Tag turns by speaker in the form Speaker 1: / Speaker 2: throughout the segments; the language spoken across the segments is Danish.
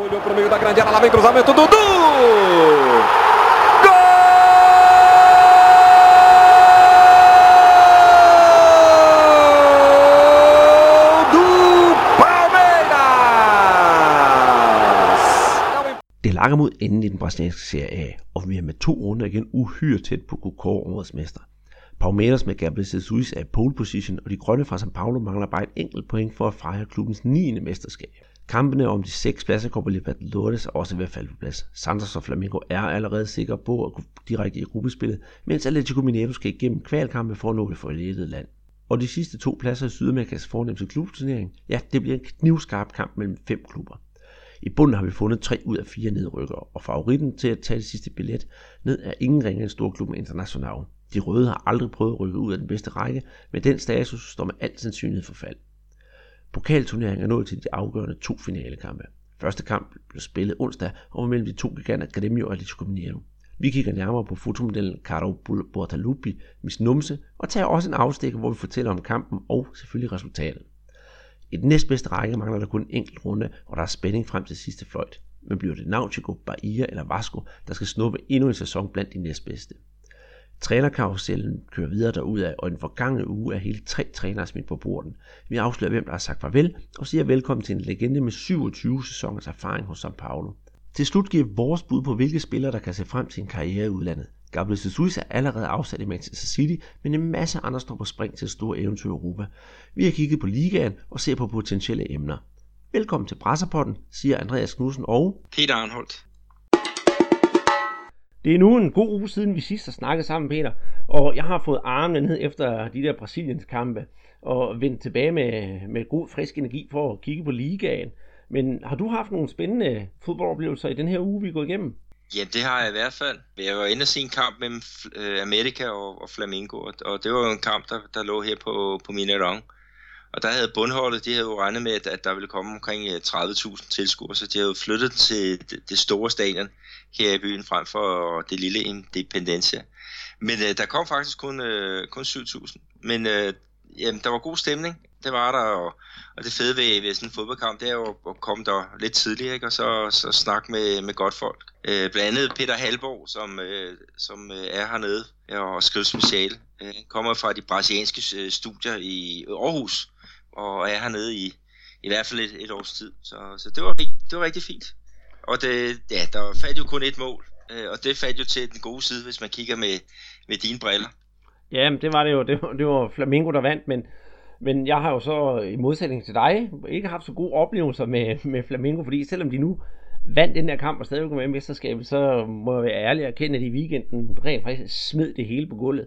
Speaker 1: Olhou pro meio da grande área, lá vem cruzamento, Dudu! Gol do Palmeiras!
Speaker 2: Det lakker mod enden i den brasilianske serie A, og vi er med to runder igen uhyre tæt på at kunne kåre årets mester. Palmeiras med Gabriel Jesus er i pole position, og de grønne fra São Paulo mangler bare et enkelt point for at fejre klubbens 9. mesterskab. Kampene om de seks pladser Copa Libertadores er også ved at falde på plads. Santos og Flamengo er allerede sikre på at gå direkte i gruppespillet, mens Atletico Mineiro skal igennem kvalkampe for at nå det forledede land. Og de sidste to pladser i Sydamerikas fornemmeste klubturnering, ja, det bliver en knivskarp kamp mellem fem klubber. I bunden har vi fundet tre ud af fire nedrykkere, og favoritten til at tage det sidste billet ned er ingen ringere end storklubben International. De røde har aldrig prøvet at rykke ud af den bedste række, men den status står med al sandsynlighed for fald. Pokalturneringen er nået til de afgørende to finalekampe. Første kamp blev spillet onsdag over mellem de to giganter Gremio og Atletico Mineiro. Vi kigger nærmere på fotomodellen Caro Bortalupi, Miss Numse, og tager også en afstikker, hvor vi fortæller om kampen og selvfølgelig resultatet. I den næstbedste række mangler der kun en enkelt runde, og der er spænding frem til sidste fløjt. Men bliver det Nautico, Bahia eller Vasco, der skal snuppe endnu en sæson blandt de næstbedste? Trænerkarusellen kører videre derudad, og i den forgangne uge er hele tre trænere smidt på borden. Vi afslører, hvem der har sagt farvel, og siger velkommen til en legende med 27 sæsoners erfaring hos São Paulo. Til slut giver vores bud på, hvilke spillere, der kan se frem til en karriere i udlandet. Gabriel Jesus er allerede afsat i Manchester City, men en masse andre står på spring til store eventyr i Europa. Vi har kigget på ligaen og ser på potentielle emner. Velkommen til Brasserpotten, siger Andreas Knudsen og...
Speaker 3: Peter Arnholdt.
Speaker 2: Det er nu en god uge siden vi sidst har snakket sammen, Peter, og jeg har fået armene ned efter de der Brasiliens kampe og vendt tilbage med, med god frisk energi for at kigge på ligaen. Men har du haft nogle spændende fodboldoplevelser i den her uge, vi går igennem?
Speaker 3: Ja, det har jeg i hvert fald. Jeg var inde og se en kamp mellem øh, Amerika og, og Flamengo, og, og det var jo en kamp, der, der lå her på, på Mineirão. Og der havde bundholdet, de havde jo regnet med, at, at der ville komme omkring øh, 30.000 tilskuere, så de havde flyttet til det, det store stadion her i byen frem for det lille Independencia. Men øh, der kom faktisk kun, øh, kun 7.000. Men øh, jamen, der var god stemning, det var der, og, og det fede ved, ved sådan en fodboldkamp, det er jo at komme der lidt tidligere, ikke? og så, så snakke med, med godt folk. Øh, blandt andet Peter Halborg, som, øh, som øh, er hernede og skriver speciale. Øh, kommer fra de brasilianske øh, studier i Aarhus, og er hernede i, i hvert fald et, et års tid. Så, så det, var, det var rigtig fint. Og det, ja, der faldt jo kun et mål, øh, og det faldt jo til den gode side, hvis man kigger med, med dine briller.
Speaker 2: Ja, men det var det jo. Det var, det var Flamingo, der vandt, men, men jeg har jo så i modsætning til dig ikke haft så gode oplevelser med, med Flamingo, fordi selvom de nu vandt den der kamp og stadig med i mesterskabet, så må jeg være ærlig og erkende, at i weekenden rent faktisk smed det hele på gulvet.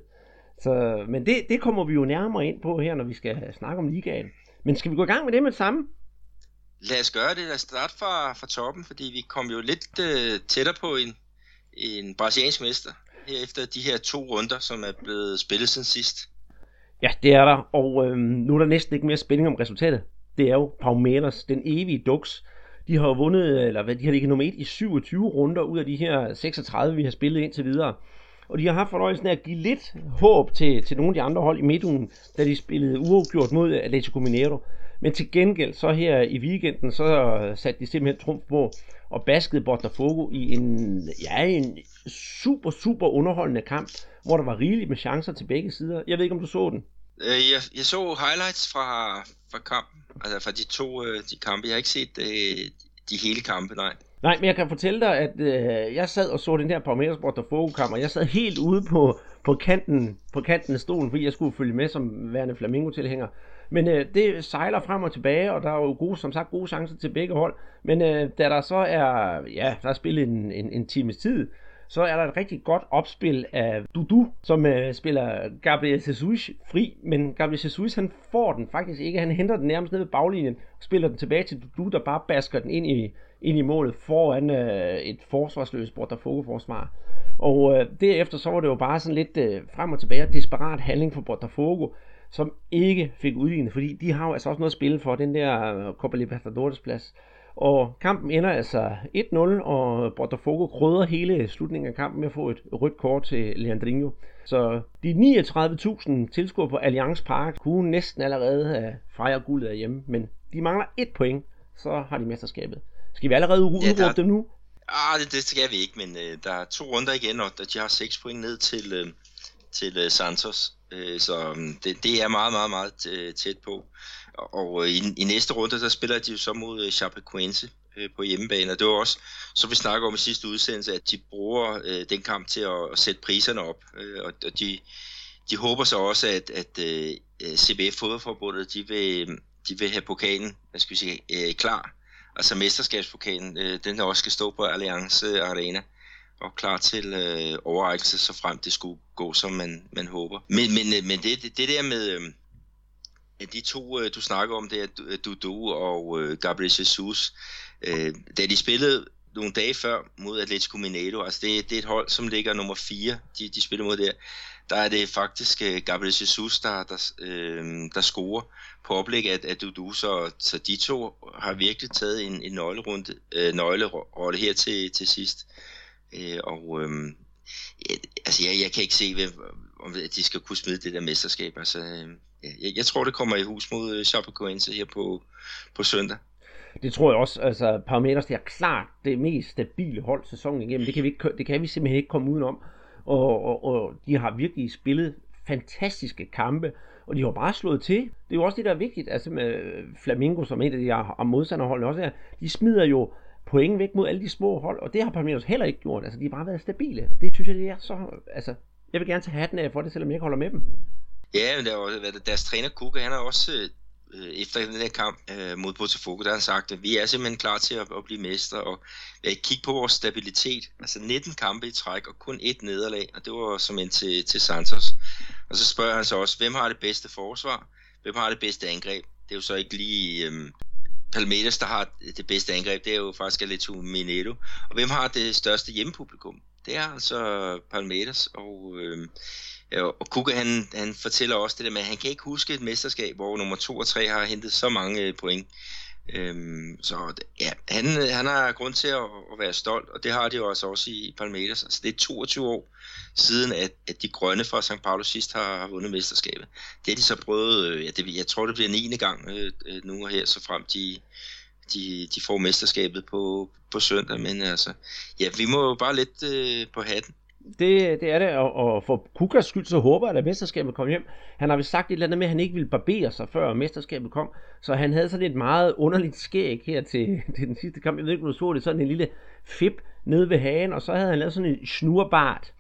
Speaker 2: Så, men det, det kommer vi jo nærmere ind på her, når vi skal snakke om ligaen. Men skal vi gå i gang med det med det samme?
Speaker 3: Lad os gøre det. Lad os starte fra, fra toppen, fordi vi kom jo lidt øh, tættere på en, en brasiliansk mester her efter de her to runder, som er blevet spillet siden sidst.
Speaker 2: Ja, det er der, og øh, nu er der næsten ikke mere spænding om resultatet. Det er jo Palmeiras, den evige duks. De har jo vundet, eller hvad, de har ligget nummer 1 i 27 runder ud af de her 36, vi har spillet indtil videre. Og de har haft fornøjelsen af at give lidt håb til, til nogle af de andre hold i midtugen, da de spillede uafgjort mod Atletico Mineiro. Men til gengæld, så her i weekenden, så satte de simpelthen trumf på og baskede Botafogo i en, ja, en super, super underholdende kamp, hvor der var rigeligt med chancer til begge sider. Jeg ved ikke, om du så den?
Speaker 3: Øh, jeg, jeg så highlights fra, fra kampen, altså fra de to øh, de kampe. Jeg har ikke set øh, de hele kampe, nej.
Speaker 2: Nej, men jeg kan fortælle dig, at øh, jeg sad og så den her Palmeiras Botafogo-kamp, og jeg sad helt ude på, på, kanten, på kanten af stolen, fordi jeg skulle følge med som værende Flamingo-tilhænger. Men øh, det sejler frem og tilbage, og der er jo gode, som sagt gode chancer til begge hold. Men øh, da der så er, ja, der er spillet en, en, en times tid, så er der et rigtig godt opspil af Dudu, som øh, spiller Gabriel Jesus fri, men Gabriel Jesus han får den faktisk ikke. Han henter den nærmest ned ved baglinjen og spiller den tilbage til Dudu, der bare basker den ind i, ind i målet foran øh, et forsvarsløst Botafogo-forsvar. Og øh, derefter så var det jo bare sådan lidt øh, frem og tilbage desperat handling for Botafogo, som ikke fik udlignet, fordi de har jo altså også noget at spille for, den der Copa Libertadores plads. Og kampen ender altså 1-0, og Botafogo krydder hele slutningen af kampen med at få et rødt kort til Leandrinho. Så de 39.000 tilskuere på Allianz Park kunne næsten allerede have fejret guldet af hjemme, men de mangler et point, så har de mesterskabet. Skal vi allerede udråbe ja, der... dem nu?
Speaker 3: Ah, det, det skal vi ikke, men øh, der er to runder igen, og de har seks point ned til, øh, til øh, Santos. Øh, så øhm, det, det er meget, meget, meget tæt på. Og, øh, i, i næste runde, der spiller de jo så mod øh, Chapecoense øh, på hjemmebane, og det var også, som vi snakker om i sidste udsendelse, at de bruger øh, den kamp til at, at sætte priserne op, øh, og, og de, de håber så også, at, at øh, CBF Fodboldforbundet, de vil, de vil have pokalen, hvad skal vi sige, øh, klar, altså mesterskabspokalen, øh, den også skal stå på Alliance Arena og klar til øh, overrækkelse, så frem det skulle gå, som man, man håber. Men, men, øh, men det, det, det der med øh, de to, øh, du snakker om, det er øh, Dudu og øh, Gabriel Jesus, øh, da de spillede nogle dage før mod Atletico Mineiro, altså det, det er et hold, som ligger nummer 4, de, de spiller mod der, der er det faktisk øh, Gabriel Jesus, der, der, øh, der scorer på oplæg af, af Dudu, så, så de to har virkelig taget en, en nøglerunde, øh, nøglerolle her til, til sidst. Øh, Øh, og øh, altså jeg, jeg kan ikke se, hvem, om de skal kunne smide det der mesterskab. Altså, øh, jeg, jeg tror, det kommer i hus mod øh, Chapecoense her på, på søndag.
Speaker 2: Det tror jeg også. Altså, Parameters, det er klart det mest stabile hold sæsonen igennem. Det kan vi, ikke, det kan vi simpelthen ikke komme udenom. Og, og, og de har virkelig spillet fantastiske kampe, og de har bare slået til. Det er jo også det, der er vigtigt, altså med Flamingo, som et af de her modstanderholdene også er, de smider jo point væk mod alle de små hold, og det har Palmeiras heller ikke gjort. Altså, de har bare været stabile. Det synes jeg, det er så... Altså, jeg vil gerne tage hatten af for det, selvom jeg ikke holder med dem.
Speaker 3: Ja, men der var, deres træner Kuka, han har også øh, efter den der kamp øh, mod Botafogo, der har han sagt, at vi er simpelthen klar til at, at blive mestre, og øh, kig på vores stabilitet. Altså 19 kampe i træk, og kun et nederlag, og det var som en til, til Santos. Og så spørger han så også, hvem har det bedste forsvar? Hvem har det bedste angreb? Det er jo så ikke lige øh, Palmeiras, der har det bedste angreb, det er jo faktisk Atletico Mineiro. Og hvem har det største hjemmepublikum? Det er altså Palmeiras, og, øh, og Kuka han, han fortæller også det der med, at han kan ikke huske et mesterskab, hvor nummer 2 og 3 har hentet så mange øh, point. Øhm, så ja, han, han har grund til at, at være stolt, og det har de jo også, også i Palmeiras. Altså, det er 22 år siden, at, at de grønne fra St. Paulo sidst har, har vundet mesterskabet. Det har de så prøvet, øh, ja, det, jeg tror det bliver 9. gang øh, øh, nu og her, så frem de, de, de får mesterskabet på, på søndag. Men altså, ja, vi må jo bare lidt øh, på hatten
Speaker 2: det, det er det, og, og for Kukas skyld, så håber jeg, at mesterskabet kommer hjem. Han har vist sagt et eller andet med, at han ikke ville barbere sig, før mesterskabet kom. Så han havde sådan et meget underligt skæg her til, til den sidste kamp. Jeg ved ikke, om du så det, sådan en lille fib nede ved hagen, og så havde han lavet sådan en snurbart.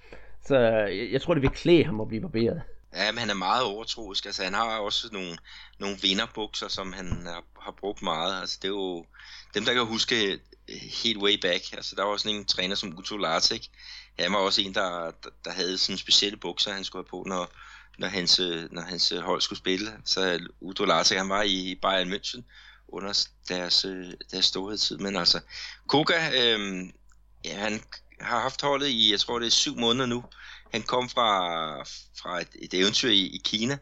Speaker 2: Så jeg, jeg tror, det vil klæde ham at blive barberet.
Speaker 3: Ja, men han er meget overtroisk. Altså, han har også nogle, nogle vinderbukser, som han har, har brugt meget. Altså, det er jo dem, der kan huske helt way back. Altså, der var også en træner som Uto Lartek, han var også en, der, der havde sådan specielle bukser, han skulle have på, når, når, hans, øh, når hans øh, hold skulle spille. Så øh, Udo Larsen, han var i Bayern München under deres, deres storhedstid. Men altså, Koga, øh, ja, han har haft holdet i, jeg tror det er syv måneder nu. Han kom fra, fra et, et eventyr i, i Kina,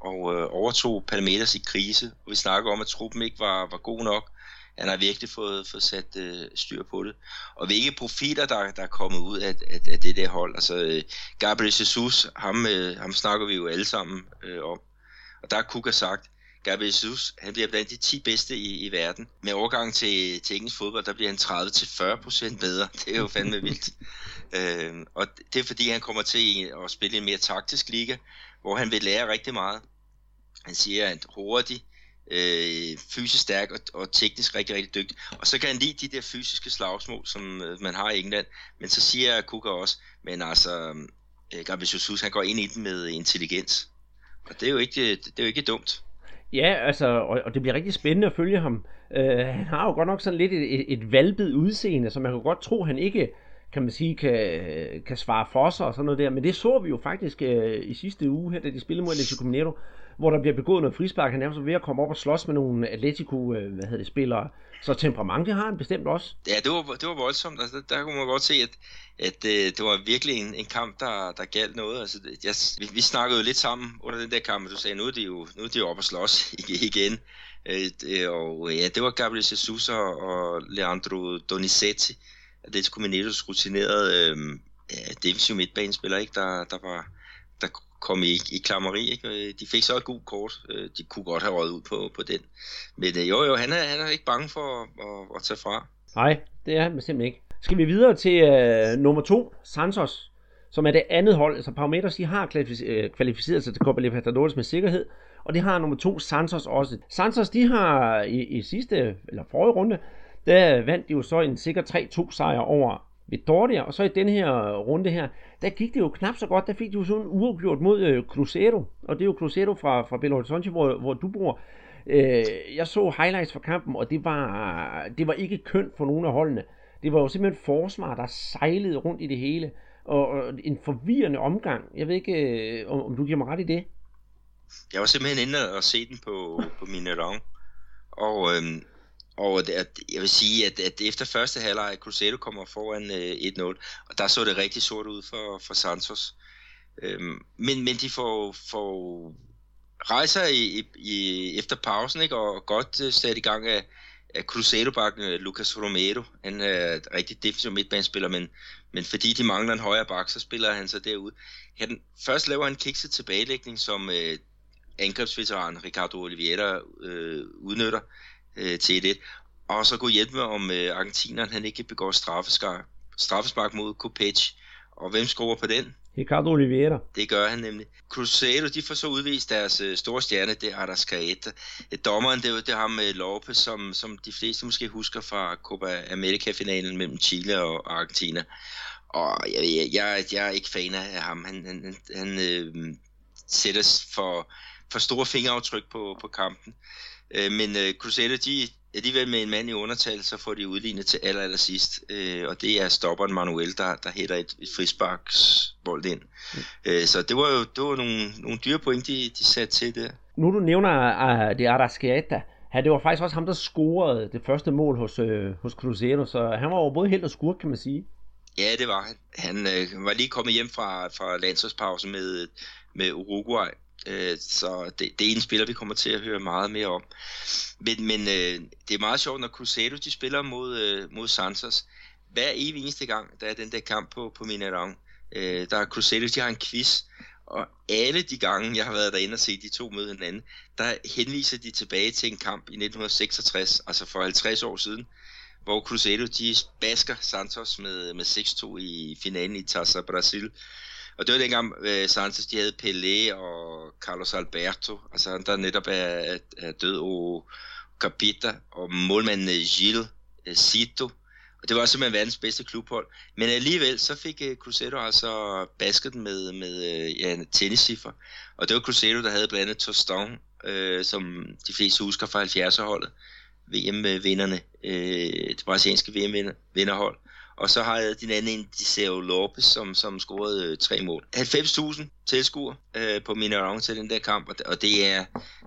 Speaker 3: og øh, overtog Palmeters i krise. Og vi snakker om, at truppen ikke var, var god nok han har virkelig fået, fået sat øh, styr på det. Og hvilke profiler, der, der er kommet ud af, af, af det der hold. Altså, øh, Gabriel Jesus, ham, øh, ham snakker vi jo alle sammen øh, om. Og der har Kuka sagt, Gabriel Jesus, han bliver blandt de 10 bedste i, i verden. Med overgang til, til engelsk fodbold, der bliver han 30-40% bedre. Det er jo fandme vildt. øh, og det er fordi, han kommer til at spille en mere taktisk liga, hvor han vil lære rigtig meget. Han siger, at hurtigt, øh, fysisk stærk og, og teknisk rigtig, rigtig dygtig. Og så kan han lide de der fysiske slagsmål, som øh, man har i England. Men så siger Kuka også, men altså, øh, Gabriel Jesus, han går ind i den med intelligens. Og det er jo ikke, øh, det er jo ikke dumt.
Speaker 2: Ja, altså, og, og det bliver rigtig spændende at følge ham. Øh, han har jo godt nok sådan lidt et, et, et valbet udseende, så man kan godt tro, han ikke kan man sige, kan, kan svare for sig og sådan noget der. Men det så vi jo faktisk øh, i sidste uge her, da de spillede mod Atletico Mineiro, hvor der bliver begået noget frispark. Han er nærmest ved at komme op og slås med nogle Atletico, øh, hvad hedder det, spillere. Så temperament, det har han bestemt også.
Speaker 3: Ja, det var, det var voldsomt. Altså, der, der kunne man godt se, at, at øh, det var virkelig en, en kamp, der, der galt noget. Altså, jeg, vi, vi snakkede jo lidt sammen under den der kamp, og du sagde, nu er de jo, nu er de jo op og slås igen. Øh, og øh, ja, det var Gabriel Jesus og Leandro Donizetti, Atletico Mineiros rutinerede øh, defensiv midtbanespiller, ikke? Der, der var der kom i, i klammeri. Ikke? Øh, de fik så et gult kort. Øh, de kunne godt have røget ud på, på den. Men øh, jo, jo, han er, han er ikke bange for at, at, at tage fra.
Speaker 2: Nej, det er han simpelthen ikke. Skal vi videre til øh, nummer to, Santos, som er det andet hold. Altså Parameters, de har kvalificeret sig til Copa Libertadores med sikkerhed, og det har nummer to, Santos også. Santos, de har i, i sidste, eller forrige runde, der vandt de jo så en sikker 3-2 sejr over Vitoria, og så i den her runde her, der gik det jo knap så godt, der fik de jo sådan en uafgjort mod øh, Cruzeiro, og det er jo Cruzeiro fra, fra Belo Horizonte, hvor, hvor du bor. Øh, jeg så highlights fra kampen, og det var, det var ikke kønt for nogen af holdene. Det var jo simpelthen forsvar, der sejlede rundt i det hele, og, og en forvirrende omgang. Jeg ved ikke, øh, om, om du giver mig ret i det?
Speaker 3: Jeg var simpelthen inde og se den på, på min og øhm, og at, jeg vil sige, at, at efter første halvleg, Cruzeiro kommer foran øh, 1-0, og der så det rigtig sort ud for, for Santos. Øhm, men, men de får, får rejser i, i, efter pausen, ikke? og godt øh, sat i gang af, af Cruzeiro-bakken øh, Lucas Romero. Han er et rigtig defensiv midtbanespiller, men, men fordi de mangler en højre bak, så spiller han sig derud. Han, først laver han en kikset tilbagelægning, som øh, angrebsveteran Ricardo Oliveira øh, udnytter øh, til 1 og så gå hjælpe om øh, argentineren, han ikke begår straffespark, straffespark mod Kopech. Og hvem scorer på den?
Speaker 2: Ricardo Oliveira.
Speaker 3: Det gør han nemlig. Cruzeiro, de får så udvist deres øh, store stjerne, det er Arrascaeta. Dommeren, det er, det er ham med Lopez, som, som de fleste måske husker fra Copa America-finalen mellem Chile og Argentina. Og jeg, jeg, jeg, jeg er ikke fan af ham. Han, han, han øh, sætter for, for store fingeraftryk på, på kampen. Øh, men øh, Cruzeiro, de, alligevel med en mand i undertal, så får de udlignet til aller, aller sidst. Øh, og det er stopperen Manuel, der, der hætter et, et frisparksbold ind. Mm. Øh, så det var jo det var nogle, nogle dyre point, de, de satte til det.
Speaker 2: Nu du nævner uh, det Arrascaeta, Ja, det var faktisk også ham, der scorede det første mål hos, øh, hos Cruzeiro, så han var jo både helt og skurk, kan man sige.
Speaker 3: Ja, det var han. Han øh, var lige kommet hjem fra, fra landsholdspausen med, med Uruguay, Øh, så det, det er en spiller, vi kommer til at høre meget mere om. Men, men øh, det er meget sjovt, når Cruzeiro de spiller mod, øh, mod Santos. Hver evig eneste gang, der er den der kamp på, på Minerang, øh, der er Cruzeiro, de har en quiz, og alle de gange, jeg har været derinde og set de to møde hinanden, der henviser de tilbage til en kamp i 1966, altså for 50 år siden, hvor Cruzeiro de basker Santos med, med 6-2 i finalen i Taça Brasil. Og det var dengang øh, Sanchez, de havde Pelé og Carlos Alberto, altså han der netop er, er død og Capita, og målmanden øh, Sito, øh, Cito. Og det var simpelthen verdens bedste klubhold. Men alligevel så fik uh, Cruzeiro altså basket med, med uh, ja, tennisciffer. Og det var Cruzeiro, der havde blandt andet Toston, uh, som de fleste husker fra 70'er-holdet. VM-vinderne, uh, det brasilianske VM-vinderhold. Og så har jeg din anden en, Diceo Lopez, som, som scorede øh, tre mål. 90.000 tilskuere øh, på Minerang til den der kamp, og, og det, er,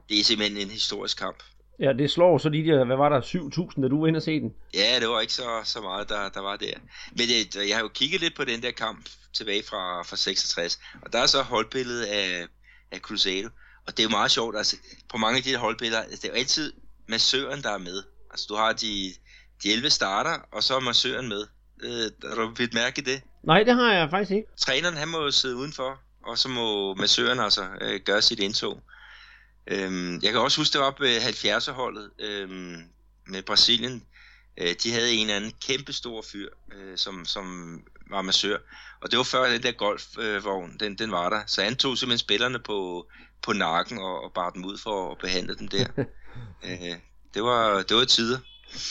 Speaker 3: det er simpelthen en historisk kamp.
Speaker 2: Ja, det slår så lige der, hvad var der, 7.000, da du var inde og se den?
Speaker 3: Ja, det var ikke så, så meget, der, der var der. Men det, øh, jeg har jo kigget lidt på den der kamp tilbage fra, fra 66, og der er så holdbilledet af, af Cruzeiro. Og det er jo meget sjovt, altså på mange af de her holdbilleder, altså, det er jo altid massøren, der er med. Altså du har de, de 11 starter, og så er massøren med. Øh, har du vidt mærke i det?
Speaker 2: Nej, det har jeg faktisk ikke.
Speaker 3: Træneren, han må jo sidde udenfor, og så må massøren altså øh, gøre sit indtog. Øhm, jeg kan også huske, det var på 70'er-holdet øhm, med Brasilien. Øh, de havde en anden kæmpe stor fyr, øh, som, som var massør. Og det var før den der golfvogn, den, den var der. Så han tog simpelthen spillerne på, på nakken og, og bar dem ud for at behandle dem der. øh, det, var, det var tider.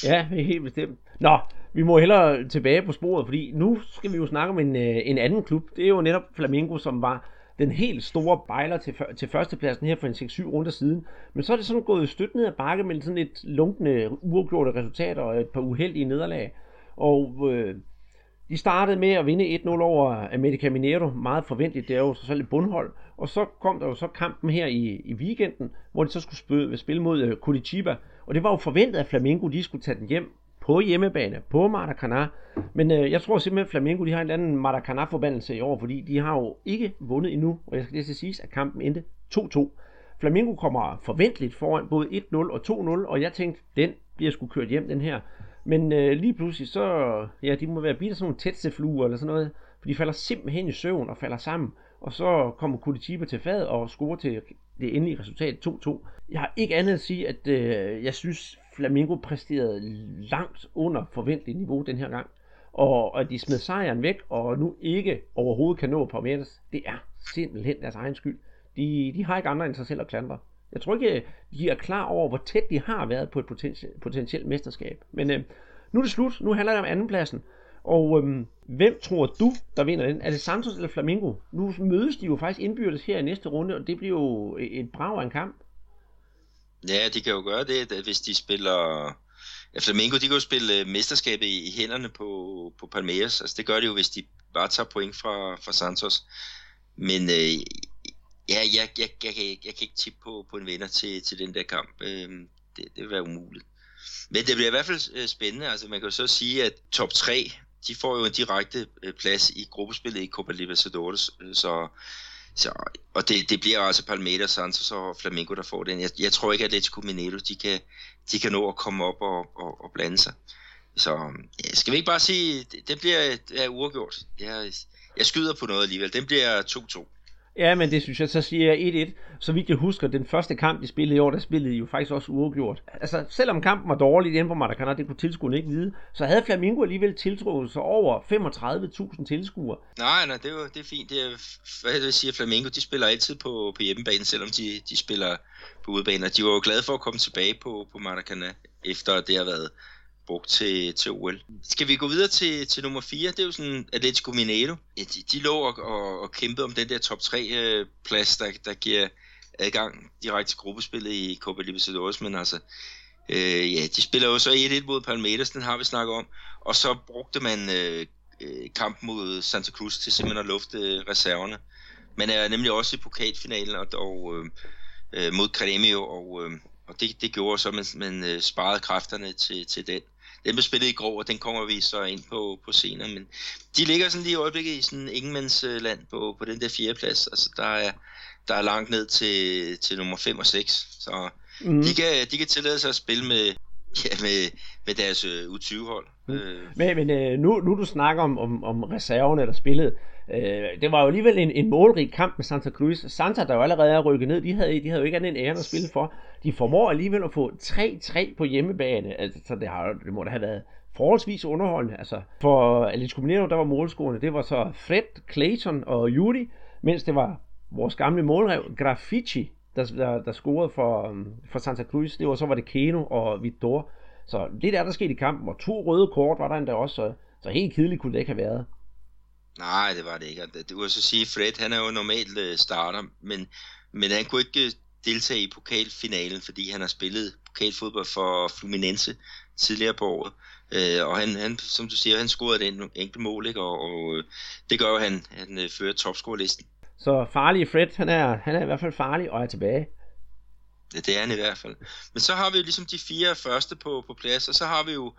Speaker 2: Ja, helt bestemt. Nå, vi må hellere tilbage på sporet, fordi nu skal vi jo snakke om en, øh, en anden klub. Det er jo netop Flamingo, som var den helt store bejler til, til førstepladsen her for en 6-7 runder siden. Men så er det sådan gået støt ned ad bakke med sådan et lunkende, uafgjorte resultater og et par uheldige nederlag. Og øh, de startede med at vinde 1-0 over America Mineiro, meget forventeligt, det er jo så selv et bundhold. Og så kom der jo så kampen her i, i weekenden, hvor de så skulle spille, spille mod øh, Curitiba. Og det var jo forventet, at Flamengo de skulle tage den hjem på hjemmebane, på Maracanã. Men øh, jeg tror simpelthen, at Flamengo de har en eller anden Maracanã-forbandelse i år, fordi de har jo ikke vundet endnu, og jeg skal lige sige, at kampen endte 2-2. Flamengo kommer forventeligt foran både 1-0 og 2-0, og jeg tænkte, den bliver sgu kørt hjem, den her. Men øh, lige pludselig, så, ja, de må være bitte sådan nogle tætsefluer eller sådan noget, for de falder simpelthen i søvn og falder sammen. Og så kommer Curitiba til fad og scorer til det endelige resultat 2-2. Jeg har ikke andet at sige, at øh, jeg synes Flamingo præsterede langt under forventeligt niveau den her gang. Og at de smed sejren væk, og nu ikke overhovedet kan nå Palmeiras, det er simpelthen deres egen skyld. De, de har ikke andre end sig selv at klandre. Jeg tror ikke, de er klar over, hvor tæt de har været på et potentielt, potentielt mesterskab. Men øh, nu er det slut. Nu handler det om andenpladsen. Og øhm, hvem tror du, der vinder den? Er det Santos eller Flamingo? Nu mødes de jo faktisk indbyrdes her i næste runde, og det bliver jo et brag af en kamp.
Speaker 3: Ja, de kan jo gøre det, hvis de spiller... Ja, Flamengo, de kan jo spille øh, mesterskabet i hænderne på, på Palmeiras. Altså, det gør de jo, hvis de bare tager point fra, fra Santos. Men øh, ja, jeg, jeg, jeg, kan, jeg kan ikke tippe på, på en vinder til, til den der kamp. Øh, det, det vil være umuligt. Men det bliver i hvert fald øh, spændende. Altså, man kan jo så sige, at top 3, de får jo en direkte øh, plads i gruppespillet i Copa Libertadores. Så så, og det, det bliver altså Palmeiras, Santos og Flamengo, der får den. Jeg, jeg tror ikke, at Atletico Mineiro, de kan, de kan nå at komme op og, og, og blande sig. Så ja, skal vi ikke bare sige, det, det bliver ja, uafgjort. Jeg, jeg skyder på noget alligevel. Den bliver 2-2.
Speaker 2: Ja, men det synes jeg, så siger jeg 1-1. Så vidt jeg husker, den første kamp, de spillede i år, der spillede de jo faktisk også uafgjort. Altså, selvom kampen var dårlig i på Maracanã, det kunne tilskuerne ikke vide, så havde Flamingo alligevel tiltrukket sig over 35.000 tilskuere.
Speaker 3: Nej, nej, det er, jo, det er fint. Det er, hvad jeg sige, Flamingo, de spiller altid på, på hjemmebane, selvom de, de spiller på udebane. Og de var jo glade for at komme tilbage på, på Maracanã, efter det har været brugt til, til OL. Skal vi gå videre til, til nummer 4? Det er jo sådan Atletico Mineiro. Ja, de, de lå og, og, og kæmpede om den der top 3 øh, plads, der, der giver adgang direkte til gruppespillet i Copa Libertadores, men altså, øh, ja, de spiller jo så 1-1 mod Palmeiras, den har vi snakket om, og så brugte man øh, øh kampen mod Santa Cruz til simpelthen at lufte øh, reserverne. Man er nemlig også i pokalfinalen og, og øh, øh mod Cremio, og, øh, og det, det gjorde så, at man, man sparede kræfterne til, til den. Den blev spillet i grov, og den kommer vi så ind på, på senere. Men de ligger sådan lige i øjeblikket i sådan ingenmandsland på, på den der fjerde plads. Altså der er, der er langt ned til, til nummer 5 og 6. Så mm. de, kan, de kan tillade sig at spille med, ja, med, med deres uh, U20-hold.
Speaker 2: Mm. Øh. Men, men uh, nu, nu du snakker om, om, om reserverne, der spillede, Øh, det var jo alligevel en, en målrig kamp med Santa Cruz. Santa, der jo allerede er rykket ned, de havde, de havde jo ikke andet end æren at spille for. De formår alligevel at få 3-3 på hjemmebane, altså, så det, har, det må da have været forholdsvis underholdende. Altså, for Atletico Mineiro, der var målscorerne, det var så Fred, Clayton og Yuri, mens det var vores gamle målrev, Graffiti, der, der, der scorede for, um, for Santa Cruz. Det var så var det Keno og Vidor. Så det der, der skete i kampen, og to røde kort var der endda også, så, så helt kedeligt kunne det ikke have været.
Speaker 3: Nej, det var det ikke. Det var så sige, Fred, han er jo normalt øh, starter, men, men han kunne ikke øh, deltage i pokalfinalen, fordi han har spillet pokalfodbold for Fluminense tidligere på året. Øh, og han, han, som du siger, han scorede den enkelt mål, ikke? Og, og det gør jo, at han, han fører topscore-listen.
Speaker 2: Så farlig Fred, han er, han er i hvert fald farlig og er tilbage.
Speaker 3: Ja, det er han i hvert fald. Men så har vi jo ligesom de fire første på, på plads, og så har vi jo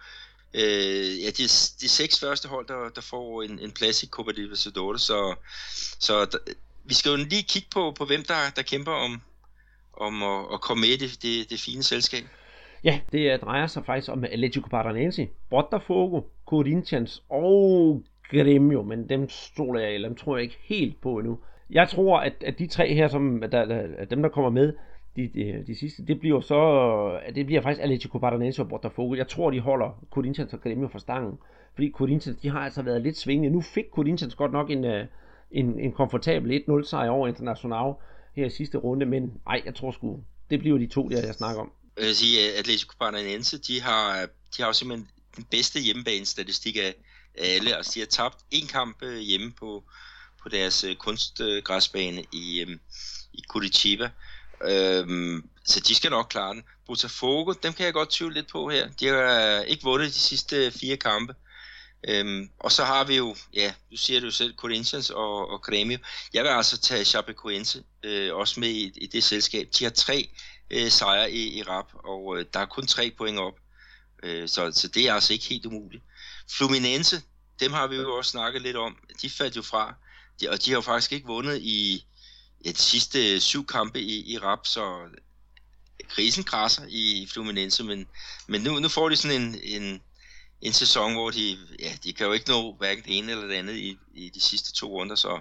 Speaker 3: øh, ja, de, de seks første hold, der, der får en, en plads i Copa Libertadores, så, så der, vi skal jo lige kigge på, på hvem der, der kæmper om, om at, at komme med i det, det, det fine selskab.
Speaker 2: Ja, det drejer sig faktisk om Atletico Paranaense, Botafogo, Corinthians og Gremio, men dem stoler jeg, eller dem tror jeg ikke helt på endnu. Jeg tror, at, at de tre her, som der, der, dem der kommer med, de, de, de sidste, det bliver så, det bliver faktisk Atletico Paranaense og Botafogo. Jeg tror, de holder Corinthians og Gremio for stangen, fordi Corinthians, de har altså været lidt svingende. Nu fik Corinthians godt nok en, øh, en, en komfortabel 1-0 sejr over International her i sidste runde, men nej, jeg tror sgu, det bliver de to, der jeg snakker om.
Speaker 3: Jeg vil sige, at Atletico Paranaense, de har, øh, de har jo simpelthen den bedste hjemmebane-statistik af alle, altså de har tabt en kamp hjemme på, på deres kunstgræsbane i, i Curitiba. Øhm, så de skal nok klare den. Botafogo, dem kan jeg godt tvivle lidt på her. De har ikke vundet de sidste fire kampe. Øhm, og så har vi jo, ja, du siger det jo selv, Corinthians og, og Grêmio. Jeg vil altså tage Chapecoense øh, også med i, i det selskab. De har tre øh, sejre i, i rap, og øh, der er kun tre point op. Øh, så, så det er altså ikke helt umuligt. Fluminense, dem har vi jo også snakket lidt om. De faldt jo fra, de, og de har jo faktisk ikke vundet i de sidste syv kampe i, i rap, så krisen krasser i Fluminense, men, men nu, nu får de sådan en, en, en sæson, hvor de, ja, de kan jo ikke nå hverken det ene eller det andet i, i de sidste to runder, så,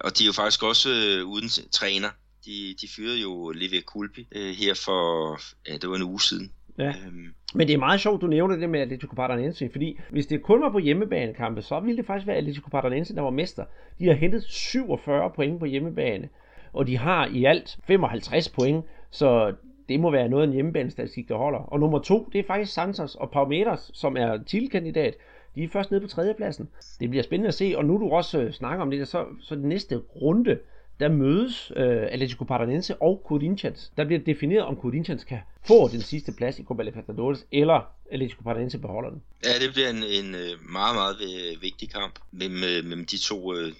Speaker 3: og de er jo faktisk også øh, uden træner. De, de fyrede jo Levi Kulpi øh, her for, ja, det var en uge siden.
Speaker 2: Ja. Øhm. Men det er meget sjovt, du nævner det med Atletico Paranaense, fordi hvis det kun var på hjemmebanekampe, så ville det faktisk være Atletico Paranaense, der var mester. De har hentet 47 point på hjemmebane, og de har i alt 55 point, så det må være noget af en hjemmebanestatistik, der holder. Og nummer to, det er faktisk Santos og Palmeiras, som er titelkandidat. De er først nede på tredjepladsen. Det bliver spændende at se, og nu du også øh, snakker om det, så, så den næste runde, der mødes øh, Atletico Paranaense og Corinthians. Der bliver defineret, om Corinthians kan få den sidste plads i Copa Libertadores, eller Atletico Paranaense beholder den.
Speaker 3: Ja, det bliver en, en øh, meget, meget øh, vigtig kamp mellem, øh, mellem de to øh,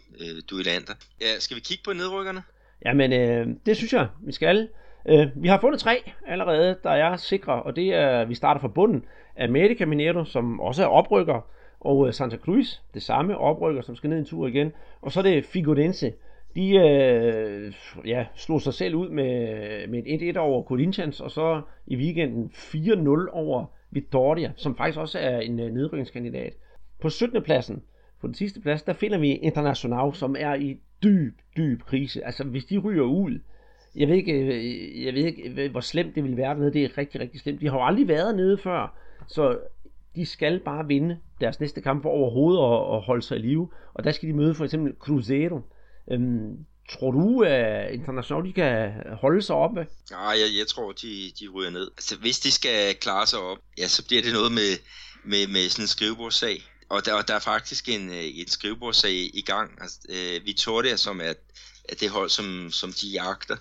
Speaker 3: duellanter. Ja, skal vi kigge på nedrykkerne?
Speaker 2: Jamen, øh, det synes jeg, vi skal. Øh, vi har fundet tre allerede, der er sikre, og det er, vi starter fra bunden. America Mineiro, som også er oprykker, og øh, Santa Cruz, det samme oprykker, som skal ned en tur igen. Og så er det Figurense, de øh, ja, slog sig selv ud med, med et 1-1 over Corinthians, og så i weekenden 4-0 over Vittoria, som faktisk også er en øh, nedrykningskandidat. På 17. pladsen, på den sidste plads, der finder vi International, som er i dyb, dyb krise. Altså hvis de ryger ud, jeg ved ikke, øh, jeg ved ikke øh, hvor slemt det vil være dernede. Det er rigtig, rigtig slemt. De har jo aldrig været nede før, så de skal bare vinde deres næste kamp for overhovedet at, holde sig i live. Og der skal de møde for eksempel Cruzeiro, Øhm, tror du, at International de kan holde sig oppe?
Speaker 3: Nej, jeg, jeg tror, de, de ryger ned. Altså, hvis de skal klare sig op, ja, så bliver det noget med, med, med sådan en skrivebordssag. Og der, og der er faktisk en, øh, en skrivebordssag i gang. Altså, uh, Vittoria, som er, er det hold, som, som de jagter,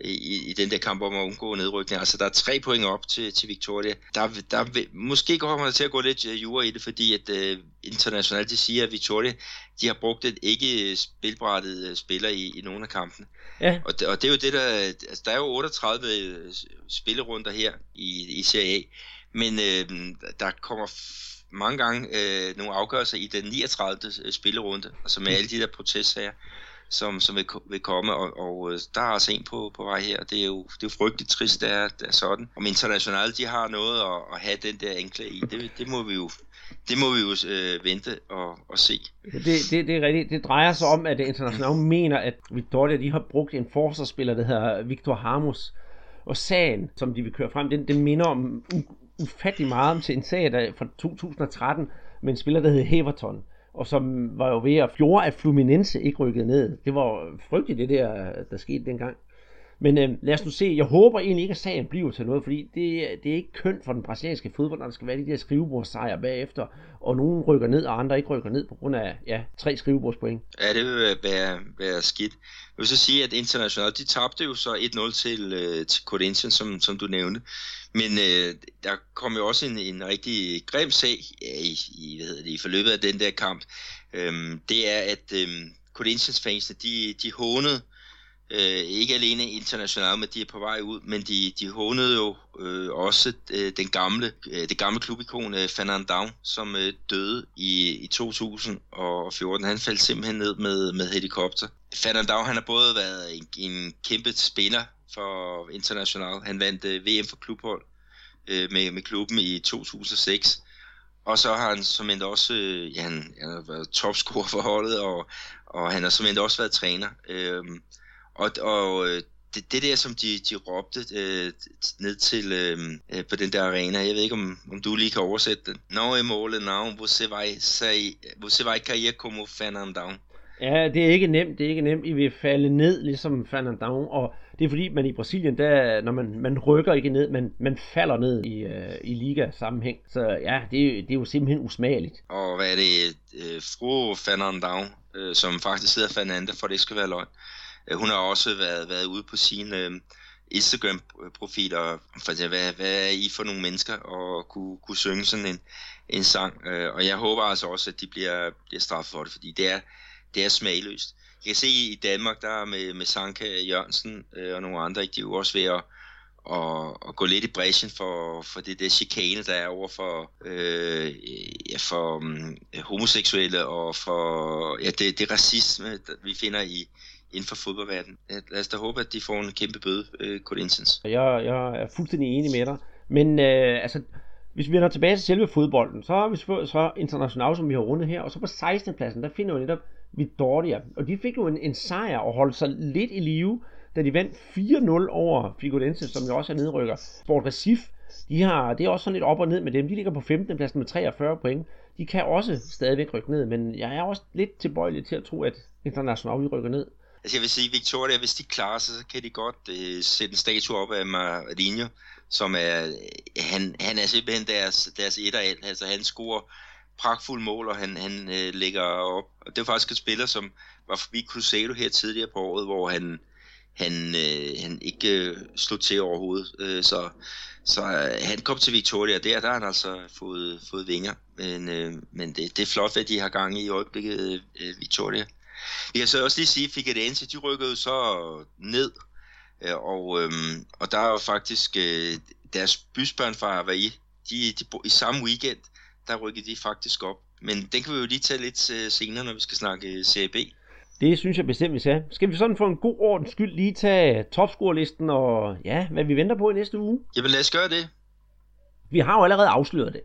Speaker 3: i, i den der kamp om at undgå nedrykning. Altså, der er tre point op til, til Victoria. Der, der måske kommer der til at gå lidt uh, jura i det, fordi at uh, internationalt de siger, at Victoria de har brugt et ikke spilbrættet uh, spiller i, i nogle af kampene. Ja. Og, det, og det er jo det, der... Altså, der er jo 38 spillerunder her i, i Serie A, men uh, der kommer mange gange øh, nogle afgørelser i den 39. Øh, spillerunde, altså med alle de der protestsager som, som vil, vil komme, og, og øh, der er altså en på, på vej her, det er jo, det er jo frygteligt trist, det er, det er sådan. Om internationale, de har noget at, at have den der anklage i, det, det må vi jo det må vi jo øh, vente og, og se.
Speaker 2: Det, det, det er rigtigt. Det drejer sig om, at International mener, at Victoria de har brugt en forsvarsspiller, der hedder Victor Harmus. Og sagen, som de vil køre frem, den, den minder om ufattelig meget om til en sag der, fra 2013 med en spiller, der hed Heverton og som var jo ved at fjorde, af Fluminense ikke rykkede ned. Det var frygteligt, det der, der skete dengang. Men øh, lad os nu se, jeg håber egentlig ikke, at sagen bliver til noget, fordi det, det er ikke kønt for den brasilianske fodbold, når der skal være de der skrivebordssejre bagefter, og nogen rykker ned, og andre ikke rykker ned på grund af ja, tre skrivebordspoint.
Speaker 3: Ja, det vil være, være skidt. Jeg vil så sige, at internationalt, de tabte jo så 1-0 til, øh, til Corinthians, som, som du nævnte. Men øh, der kom jo også en, en rigtig grim sag ja, i, i, hvad hedder det, i forløbet af den der kamp. Øhm, det er, at øhm, Corinthians fansene, de, de hånede øh, ikke alene internationalt, men de er på vej ud, men de, de hånede jo øh, også øh, den gamle, øh, det gamle klubikon øh, Fernand som øh, døde i, i 2014. Han faldt simpelthen ned med, med helikopter. Fernand han har både været en, en kæmpe spiller for international. Han vandt øh, VM for klubhold øh, med, med klubben i 2006. Og så har han som også, øh, ja, han, han har været topscorer for holdet, og, og han har som også været træner. Øh, og, og øh, det, det der, som de, de råbte øh, ned til øh, øh, på den der arena, jeg ved ikke, om, om du lige kan oversætte det. Não é mole não, você vai, sair, você vai cair como Fernandão.
Speaker 2: Ja, det er ikke nemt, det er ikke nemt. I vil falde ned, ligesom Fernandão, og det er fordi, man i Brasilien, der, når man, man rykker ikke ned, man, man falder ned i, uh, i liga-sammenhæng. Så ja, det, det er jo simpelthen usmageligt.
Speaker 3: Og hvad er det, uh, fru Fernandão, uh, som faktisk hedder Fernanda, for det skal være løgn. Øh, hun har også været, været ude på sin øh, Instagram-profil, og for hvad, hvad er I for nogle mennesker, og kunne, kunne synge sådan en, en sang. Øh, og jeg håber altså også, at de bliver, bliver straffet for det, fordi det er, det er smagløst. Jeg kan se i Danmark, der med, med Sanka Jørgensen øh, og nogle andre, ikke, de er jo også ved at, at, at gå lidt i bræschen for, for det der chikane, der er over for, øh, ja, for um, homoseksuelle og for ja, det, det racisme, vi finder i, inden for fodboldverdenen. Lad os da håbe, at de får en kæmpe bøde, øh, Corinthians.
Speaker 2: Jeg, jeg er fuldstændig enig med dig. Men øh, altså, hvis vi vender tilbage til selve fodbolden, så har vi så international, som vi har rundet her, og så på 16. pladsen, der finder vi netop Vittoria. Og de fik jo en, en sejr og holdt sig lidt i live, da de vandt 4-0 over Figurense, som jo også er nedrykker. Sport Recif De har, det er også sådan lidt op og ned med dem. De ligger på 15. pladsen med 43 point. De kan også stadigvæk rykke ned, men jeg er også lidt tilbøjelig til at tro, at International rykker ned.
Speaker 3: Altså jeg vil sige, Victoria, hvis de klarer sig, så kan de godt øh, sætte en statue op af Marinho, som er, øh, han, han er simpelthen deres, deres et og alt. Altså han scorer pragtfuld mål, og han, han øh, lægger op. Og det var faktisk et spiller, som var forbi Cruzeiro her tidligere på året, hvor han, han, øh, han ikke øh, slog til overhovedet. Øh, så så øh, han kom til Victoria, der, der har han altså fået, fået vinger. Men, øh, men det, det er flot, hvad de har gang i i øjeblikket, øh, Victoria. Jeg kan så også lige sige, at Figueirense, de rykkede så ned, øh, og, øh, og der er jo faktisk øh, deres bysbørn fra Hawaii, de, de, i samme weekend, der rykkede de faktisk op. Men den kan vi jo lige tage lidt øh, senere, når vi skal snakke CAB.
Speaker 2: Det synes jeg bestemt, vi skal. Skal vi sådan for en god ordens skyld lige tage topscorelisten og ja, hvad vi venter på i næste uge?
Speaker 3: Jamen lad os gøre det.
Speaker 2: Vi har jo allerede afsløret det.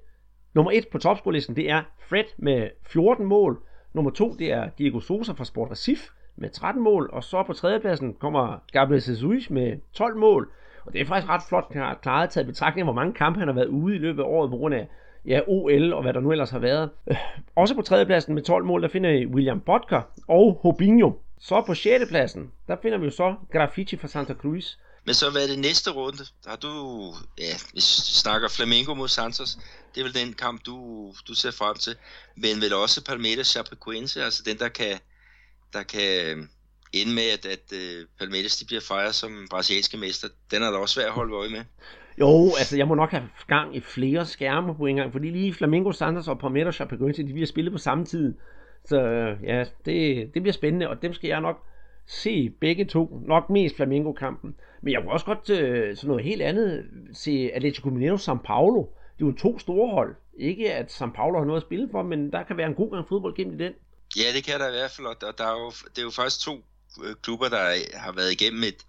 Speaker 2: Nummer 1 på topscorelisten, det er Fred med 14 mål. Nummer 2, det er Diego Sosa fra Sport Recife med 13 mål. Og så på tredjepladsen kommer Gabriel Jesus med 12 mål. Og det er faktisk ret flot klaret taget betragtning hvor mange kampe han har været ude i løbet af året på grund af ja, OL og hvad der nu ellers har været. Øh, også på tredjepladsen med 12 mål, der finder vi William Bodker og Hobinho. Så på sjettepladsen, der finder vi jo så Graffiti fra Santa Cruz.
Speaker 3: Men så hvad er det næste runde? Har du, ja, vi snakker Flamengo mod Santos, det er vel den kamp, du, du ser frem til. Men vel også Palmeiras Chapecoense, altså den, der kan, der kan øh, ende med, at, at uh, Palmeiras de bliver fejret som brasilianske mester. Den er da også svært at holde øje med.
Speaker 2: Jo, altså jeg må nok have gang i flere skærme på en gang, fordi lige Flamengo Santos og Palmeiras Chapecoense, de bliver spillet på samme tid. Så øh, ja, det, det bliver spændende, og dem skal jeg nok se begge to. Nok mest Flamingo-kampen. Men jeg kunne også godt øh, sådan noget helt andet se Atletico Mineiro São Paulo. Det er jo to store hold. Ikke at São Paulo har noget at spille for, men der kan være en god gang fodbold gennem den.
Speaker 3: Ja, det kan der i hvert fald, og der er jo, det er jo faktisk to øh, klubber, der har været igennem et,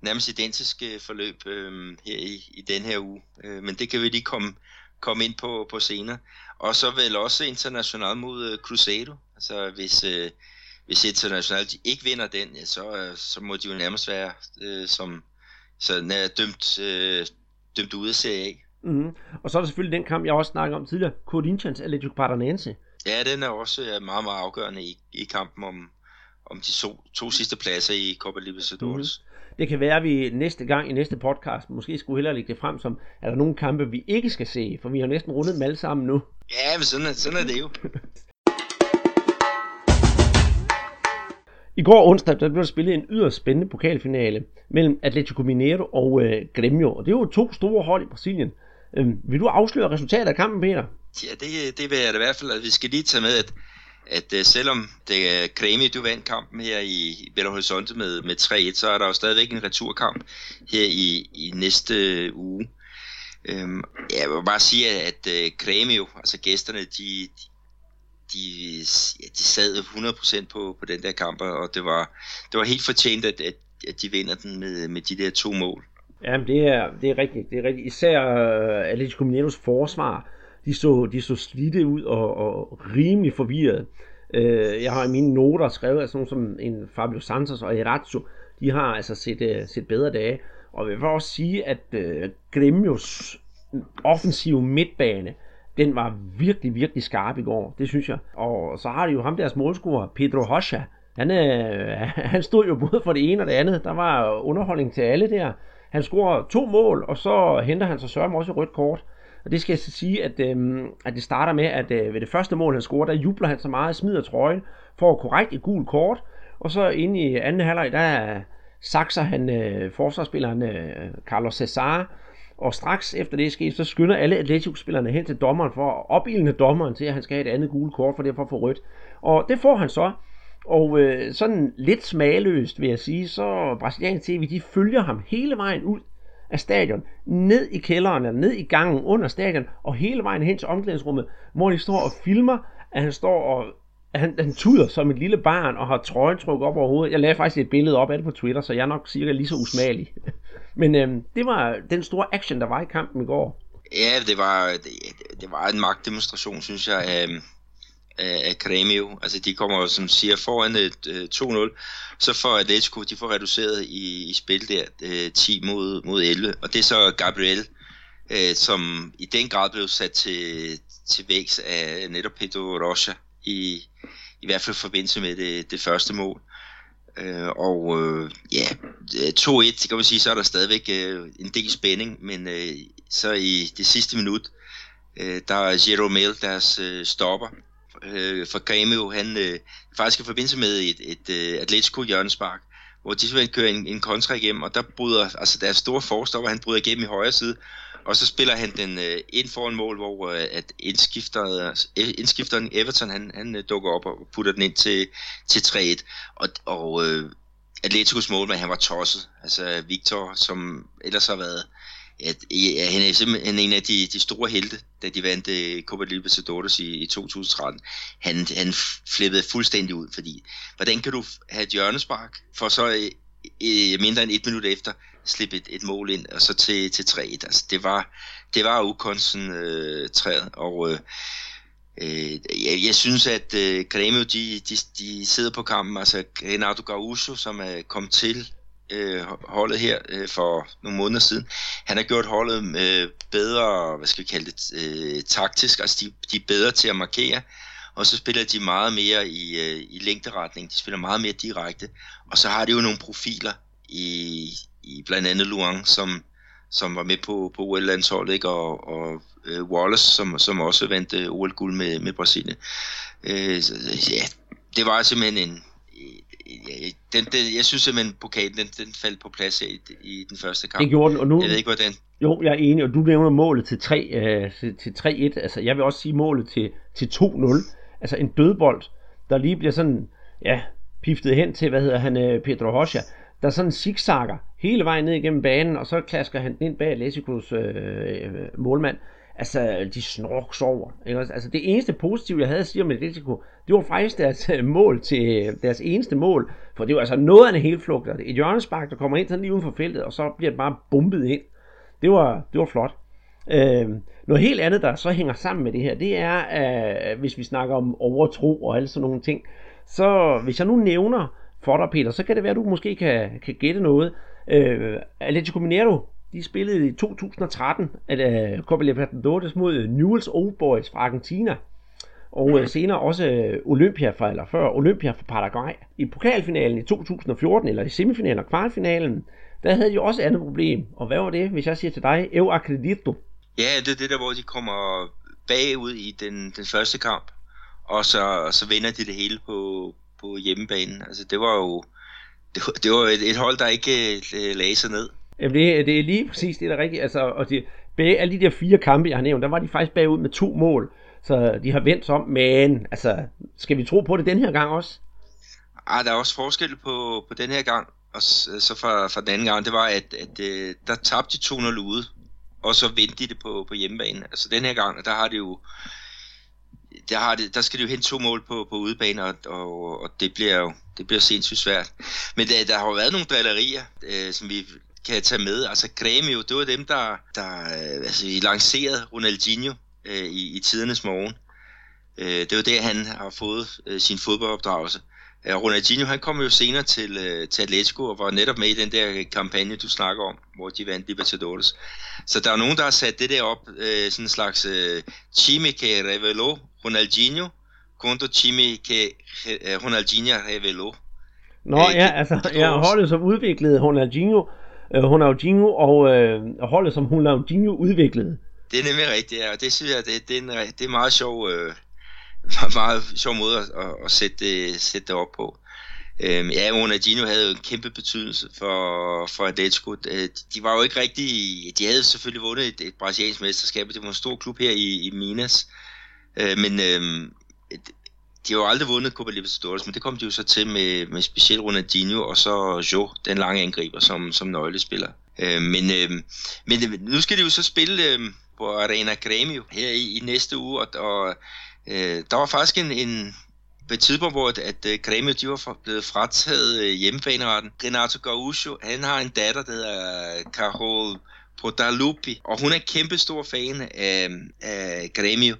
Speaker 3: nærmest identisk øh, forløb øh, her i, i den her uge. Øh, men det kan vi lige komme, komme ind på, på senere. Og så vel også internationalt mod øh, Cruzeiro. Altså hvis, øh, hvis internationalt de ikke vinder den, ja, så, øh, så må de jo nærmest være øh, som så er dømt, øh, dømt ude af Serie A.
Speaker 2: Mm-hmm. Og så er der selvfølgelig den kamp, jeg også snakkede om tidligere, Corinthians Atletico Paranaense.
Speaker 3: Ja, den er også meget, meget afgørende i, i kampen om, om de to, to sidste pladser i Copa Libertadores. Mm-hmm.
Speaker 2: Det kan være, at vi næste gang i næste podcast måske skulle hellere lægge det frem som, er der nogle kampe, vi ikke skal se, for vi har næsten rundet dem alle sammen nu.
Speaker 3: Ja, men sådan er, sådan er det jo.
Speaker 2: I går onsdag der blev der spillet en yderst spændende pokalfinale mellem Atletico Mineiro og øh, Grêmio. Og det er jo to store hold i Brasilien. Øhm, vil du afsløre resultatet af kampen, Peter?
Speaker 3: Ja, det, det vil jeg da i hvert fald. Vi skal lige tage med, at at øh, selvom det øh, er du vandt kampen her i Belo Horizonte med, med 3-1, så er der jo stadigvæk en returkamp her i, i næste øh, uge. Øhm, jeg vil bare sige, at uh, altså gæsterne, de, de, ja, de sad 100% på, på den der kamp, og det var, det var helt fortjent, at, at, at de vinder den med, med de der to mål.
Speaker 2: Jamen, det er, det er rigtigt. Det er rigtigt. Især uh, Atletico Mineiros forsvar de så, de så slidte ud og, og rimelig forvirret. Uh, jeg har i mine noter skrevet, at sådan som en Fabio Santos og Herazzo, de har altså set, uh, set bedre dage. Og jeg vil også sige, at uh, Gremios offensive midtbane, den var virkelig, virkelig skarp i går. Det synes jeg. Og så har de jo ham deres målscorer, Pedro Rocha. Han, øh, han stod jo både for det ene og det andet. Der var underholdning til alle der. Han scorer to mål, og så henter han sig sørme også et rødt kort. Og det skal jeg så sige, at, øh, at det starter med, at øh, ved det første mål, han scorer, der jubler han så meget, smider trøjen, får korrekt et gult kort, og så inde i anden halvleg, der sakser han øh, forsvarsspilleren øh, Carlos Cesar, og straks efter det skete, så skynder alle Atletico-spillerne hen til dommeren for at opildne dommeren til, at han skal have et andet gule kort, for derfor at få rødt. Og det får han så. Og øh, sådan lidt smagløst, vil jeg sige, så Brasiliansk TV, de følger ham hele vejen ud af stadion, ned i kælderen, eller ned i gangen under stadion, og hele vejen hen til omklædningsrummet, hvor de står og filmer, at han står og han, han tuder som et lille barn og har trøjen trukket op over hovedet. Jeg lagde faktisk et billede op af det på Twitter, så jeg er nok cirka lige så usmagelig. Men øhm, det var den store action, der var i kampen i går.
Speaker 3: Ja, det var, det, det var en magtdemonstration, synes jeg, øhm, af, af Cremio. Altså de kommer, jo, som siger, foran et, øh, 2-0, så får Atletico, de får reduceret i, i spil der øh, 10 mod, mod 11, og det er så Gabriel, øh, som i den grad blev sat til, til vægs af netop Pedro Rocha i, i hvert fald forbindelse med det, det første mål. Øh, Øh, og øh, ja, øh, 2-1, kan man sige, så er der stadigvæk øh, en del spænding, men øh, så i det sidste minut, øh, der er Jeromel, deres øh, stopper øh, for Grêmio, han øh, faktisk i forbindelse med et, et øh, Atletico hjørnespark, hvor de simpelthen kører en, en kontra igennem, og der bryder, altså deres store forstopper, han bryder igennem i højre side, og så spiller han den øh, ind foran mål, hvor øh, at øh, indskifteren Everton, han, han øh, dukker op og putter den ind til, til 3-1. Og, og øh, Atleticos målmand, han var tosset. Altså Victor, som ellers har været at, ja, han er simpelthen en af de, de store helte, da de vandt uh, Copa Libertadores i, i 2013. Han, han flippede fuldstændig ud, fordi hvordan kan du have et hjørnespark, for så uh, mindre end et minut efter slippe et, et mål ind, og så til, til 3 altså, det var, det var ukoncentreret, øh, og uh, Øh, jeg, jeg synes, at øh, Grêmio, de, de, de sidder på kampen. Altså Renato Gaúcho, som er kommet til øh, holdet her øh, for nogle måneder siden. Han har gjort holdet øh, bedre, hvad skal vi kalde det, øh, taktisk, altså de, de er bedre til at markere, og så spiller de meget mere i, øh, i længderetning, de spiller meget mere direkte, og så har de jo nogle profiler i, i blandt andet Luang, som, som var med på, på OL-landsholdet, ikke? og, og øh, Wallace, som, som også vandt øh, OL-guld med, med Brasilien. Øh, så, ja, det var simpelthen en, den, den, jeg synes simpelthen, pokalen den, den faldt på plads i, i den første kamp.
Speaker 2: Det gjorde den, og nu...
Speaker 3: Jeg ved ikke, hvordan...
Speaker 2: Jo, jeg er enig, og du nævner målet til, 3, øh, til 3-1. Altså, jeg vil også sige målet til, til 2-0. Altså en dødbold, der lige bliver sådan, ja, piftet hen til, hvad hedder han, øh, Pedro Rocha, der sådan zigzagger hele vejen ned igennem banen, og så klasker han ind bag Lesicos øh, øh, målmand altså, de snorks over. Ikke? Altså, det eneste positive, jeg havde at sige om Atletico, det var faktisk deres øh, mål til øh, deres eneste mål, for det var altså noget af en helflugt. Et hjørnespark, der kommer ind sådan lige uden for feltet, og så bliver det bare bumpet ind. Det var, det var flot. Øh, noget helt andet, der så hænger sammen med det her, det er, øh, hvis vi snakker om overtro og alle sådan nogle ting, så hvis jeg nu nævner for dig, Peter, så kan det være, at du måske kan, kan gætte noget. Øh, Atletico Mineiro, de spillede i 2013 at uh, Copa Libertadores mod øh, Newell's Old Boys fra Argentina. Og uh, senere også Olympia fra, eller før Olympia fra Paraguay. I pokalfinalen i 2014, eller i semifinalen og kvartfinalen, der havde de også et andet problem. Og hvad var det, hvis jeg siger til dig, Eu Acredito?
Speaker 3: Ja, det er det der, hvor de kommer bagud i den, den første kamp, og så, så vinder de det hele på, på hjemmebanen. Altså det var jo det var, det var et, et hold, der ikke uh, lagde sig ned.
Speaker 2: Jamen det, det er lige præcis det, der er rigtigt. Altså, og de, bag, alle de der fire kampe, jeg har nævnt, der var de faktisk bagud med to mål. Så de har vendt om, men altså, skal vi tro på det den her gang også?
Speaker 3: Ah, der er også forskel på, på den her gang, og så fra, fra den anden gang, det var, at, at øh, der tabte de 2-0 ude, og så vendte de det på, på hjemmebane. Altså den her gang, der har det jo, der, har det, der skal det jo hente to mål på, på udebane, og, og, og det bliver jo det bliver sindssygt svært. Men der, der har jo været nogle drillerier, øh, som vi kan tage med. Altså Grêmio, det var dem, der, der øh, altså, lancerede Ronaldinho øh, i, i tidernes morgen. Øh, det var der, han har fået øh, sin fodboldopdragelse. Øh, Ronaldinho, han kom jo senere til, øh, til Atletico og var netop med i den der kampagne, du snakker om, hvor de vandt Libertadores. Så der er nogen, der har sat det der op, øh, sådan en slags øh, Chime Revelo Ronaldinho, contra Chime que øh, Ronaldinho reveló.
Speaker 2: Nå øh, ja, altså, jeg holdet som udviklede Ronaldinho, øh, Ronaldinho og øh, holdet, som Ronaldinho udviklede.
Speaker 3: Det er nemlig rigtigt, ja, og det synes jeg, det, det, er, en, det er meget sjov, øh, meget sjov måde at, at, at sætte, det, sætte det op på. Øhm, ja, Ronaldinho havde jo en kæmpe betydelse for, for Atletico. De var jo ikke rigtig... De havde selvfølgelig vundet et, et brasiliansk mesterskab, det var en stor klub her i, i Minas. Øh, Øh, men øh, de har jo aldrig vundet Copa Libertadores, men det kom de jo så til med, med specielt Ronaldinho og så Jo, den lange angriber, som, som nøglespiller. Øh, men, øhm, øh, men nu skal de jo så spille øh, på Arena Grêmio her i, i næste uge, og, og øh, der var faktisk en, en på et tidspunkt, hvor at, at Gremio Grêmio de var blevet frataget øh, hjemmebaneretten. Renato Gaúcho, han har en datter, der hedder Carol Podalupi, og hun er kæmpe stor fan af, af Grêmio.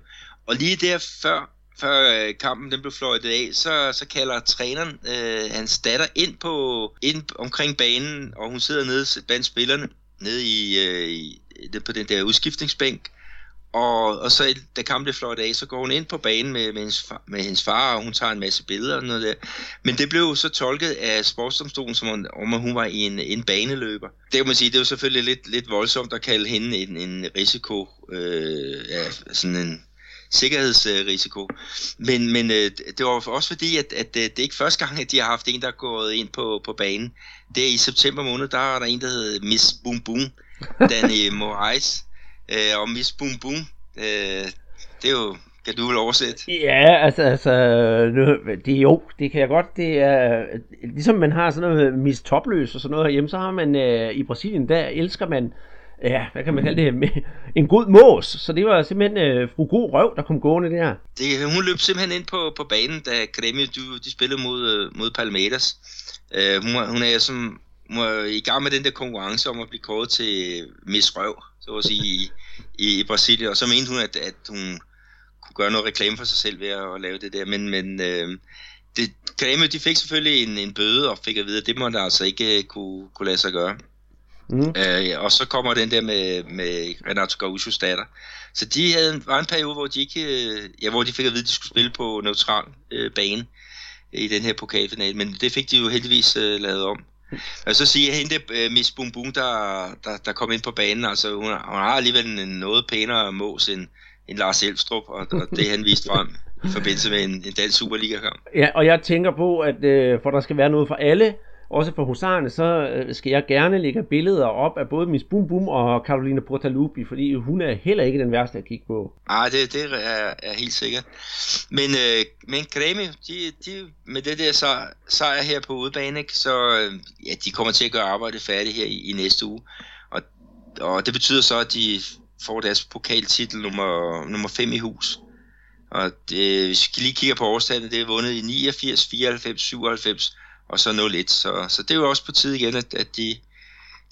Speaker 3: Og lige der før før øh, kampen den blev fløjtet af, så, så kalder træneren øh, hans datter ind på ind omkring banen, og hun sidder nede blandt spillerne nede i, øh, i på den der udskiftningsbænk, og, og så da kampen blev fløjt af, så går hun ind på banen med, med, hendes, far, med hendes far, og hun tager en masse billeder og noget der. Men det blev så tolket af sportsdomstolen, som om, om hun var en, en baneløber. Det kan man sige, det er jo selvfølgelig lidt, lidt voldsomt at kalde hende en, en risiko, øh, ja, sådan en sikkerhedsrisiko. Men, men øh, det var også fordi, at, at det er ikke første gang, at de har haft en, der er gået ind på, på banen. Det er i september måned, der er der en, der hedder Miss Boom Boom, Danny Moraes. Øh, og Miss Boom Boom, øh, det er jo, kan du vel oversætte?
Speaker 2: Ja, altså, altså nu, det, jo, det kan jeg godt. Det er, ligesom man har sådan noget Miss Topløs og sådan noget herhjemme, så har man øh, i Brasilien, der elsker man ja, hvad kan man kalde det, en god mås. Så det var simpelthen øh, fru God Røv, der kom gående der.
Speaker 3: Det, hun løb simpelthen ind på, på banen, da Grêmio de, de spillede mod, øh, mod Palmeiras. Øh, hun, hun er som hun er i gang med den der konkurrence om at blive kåret til Miss Røv, så at sige, i, i, i Brasilien. Og så mente hun, at, at hun kunne gøre noget reklame for sig selv ved at, at lave det der. Men, men øh, det, Grêmio, de fik selvfølgelig en, en bøde og fik at vide, at det måtte altså ikke øh, kunne, kunne lade sig gøre. Mm. Øh, og så kommer den der med, med Renato Gaúchos datter. Så de havde, var en periode, hvor de ikke, øh, ja, hvor de fik at vide, at de skulle spille på neutral øh, bane i den her pokalfinale, men det fik de jo heldigvis øh, lavet om. Og så siger jeg, hende uh, Miss Boom Boom, der, der, der kom ind på banen, altså hun, hun har alligevel en noget pænere mås end, end Lars Elfstrup, og, og det han viste frem i forbindelse med en, en dansk Superliga-kamp.
Speaker 2: Ja, og jeg tænker på, at øh, for der skal være noget for alle, også for husarerne, så øh, skal jeg gerne lægge billeder op af både Miss Boom Boom og Carolina Portalupi, fordi hun er heller ikke den værste at kigge på.
Speaker 3: Nej, det, det er, er helt sikkert. Men, øh, men Grêmio, de, de, med det der så sejr her på udebane, ikke, så øh, ja, de kommer til at gøre arbejdet færdigt her i, i næste uge. Og, og det betyder så, at de får deres pokaltitel nummer, nummer 5 i hus. Og det, hvis vi lige kigger på årstallene, det er vundet i 89, 94, 97 og så 0-1. Så, så det er jo også på tide igen, at, at de,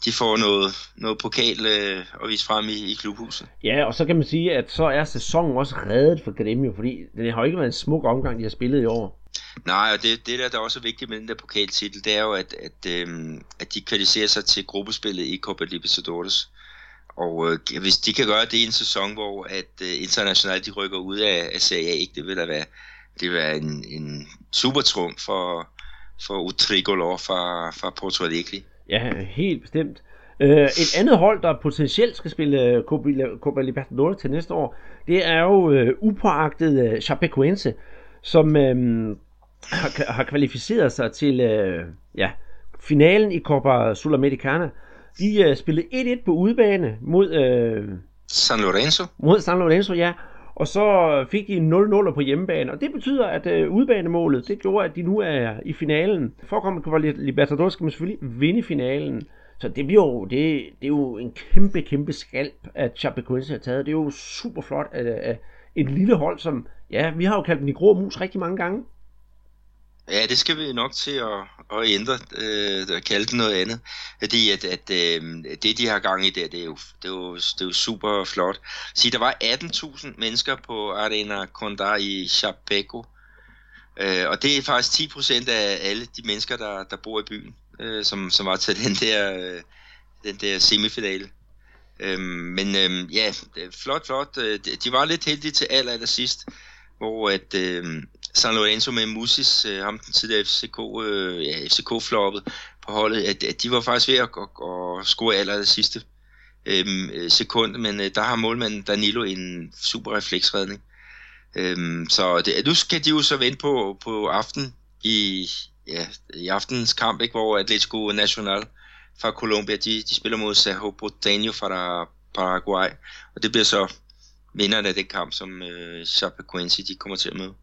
Speaker 3: de får noget, noget pokal øh, at vise frem i, i klubhuset.
Speaker 2: Ja, og så kan man sige, at så er sæsonen også reddet for Grêmio, fordi det har jo ikke været en smuk omgang, de har spillet i år.
Speaker 3: Nej, og det, det der, der er også vigtigt med den der pokaltitel, det er jo, at, at, øhm, at de kvalificerer sig til gruppespillet i Copa Libertadores. Og øh, hvis de kan gøre det i en sæson, hvor at øh, internationalt de rykker ud af, af Serie A, ikke, det vil da være, det vil være en, en super trum for, for Utrigolor fra, fra Porto Alegre.
Speaker 2: Ja, helt bestemt. Uh, et andet hold, der potentielt skal spille Copa Libertadores til næste år, det er jo uh, upåagtet uh, Chapecoense, som uh, har, har kvalificeret sig til uh, ja, finalen i Copa Sudamericana. De uh, spillede 1-1 på udebane mod uh,
Speaker 3: San Lorenzo.
Speaker 2: Mod San Lorenzo, ja og så fik de 0-0 på hjemmebane, og det betyder, at øh, udbanemålet, det gjorde, at de nu er i finalen. For at komme på Libertadores skal man selvfølgelig vinde finalen. Så det bliver jo, det, det er jo en kæmpe, kæmpe skalp, at Chapecoense har taget. Det er jo super flot, at, at et lille hold, som, ja, vi har jo kaldt den i grå mus rigtig mange gange.
Speaker 3: Ja, det skal vi nok til at, at ændre, øh, at kalde det noget andet. Fordi at, at øh, det, de har gang i der, det er jo, det er jo, det er jo super flot. Så der var 18.000 mennesker på Arena Condá i Chapeco. Øh, og det er faktisk 10% af alle de mennesker, der, der bor i byen, øh, som, som var til den der, øh, den der semifinale. Øh, men øh, ja, flot, flot. Øh, de var lidt heldige til aller, aller sidst, hvor at... Øh, San Lorenzo med Musis, øh, ham den tidligere FCK, øh, ja, FCK-floppet på holdet, at, at de var faktisk ved at, at, at score aller det sidste øhm, øh, sekund, men øh, der har målmanden Danilo en super refleksredning. Øhm, så det, nu skal de jo så vente på, på aften i, ja, i aftens kamp, ikke, hvor Atletico Nacional fra Colombia, de, de spiller mod Cerro Porteño fra Paraguay, og det bliver så vinderne af den kamp, som øh, Chapecoense de kommer til at møde.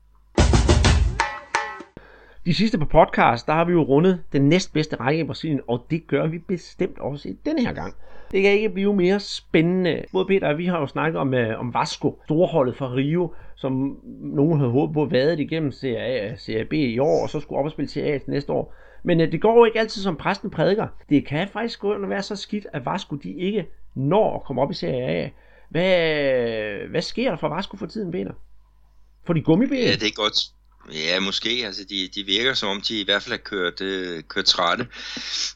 Speaker 2: De sidste på podcast, der har vi jo rundet den næstbedste række i Brasilien, og det gør vi bestemt også i denne her gang. Det kan ikke blive mere spændende. Både Peter og vi har jo snakket om, øh, om Vasco, storholdet fra Rio, som nogen havde håbet på at vade igennem Serie A øh, Serie B i år, og så skulle op og spille Serie A næste år. Men øh, det går jo ikke altid som præsten prædiker. Det kan faktisk gå og være så skidt, at Vasco de ikke når at komme op i Serie A. Hvad, øh, hvad sker der for Vasco for tiden, Peter? For de gummiben?
Speaker 3: Ja, det er godt. Ja, måske. Altså, de, de virker som om, de i hvert fald har kørt, øh, kørt trætte.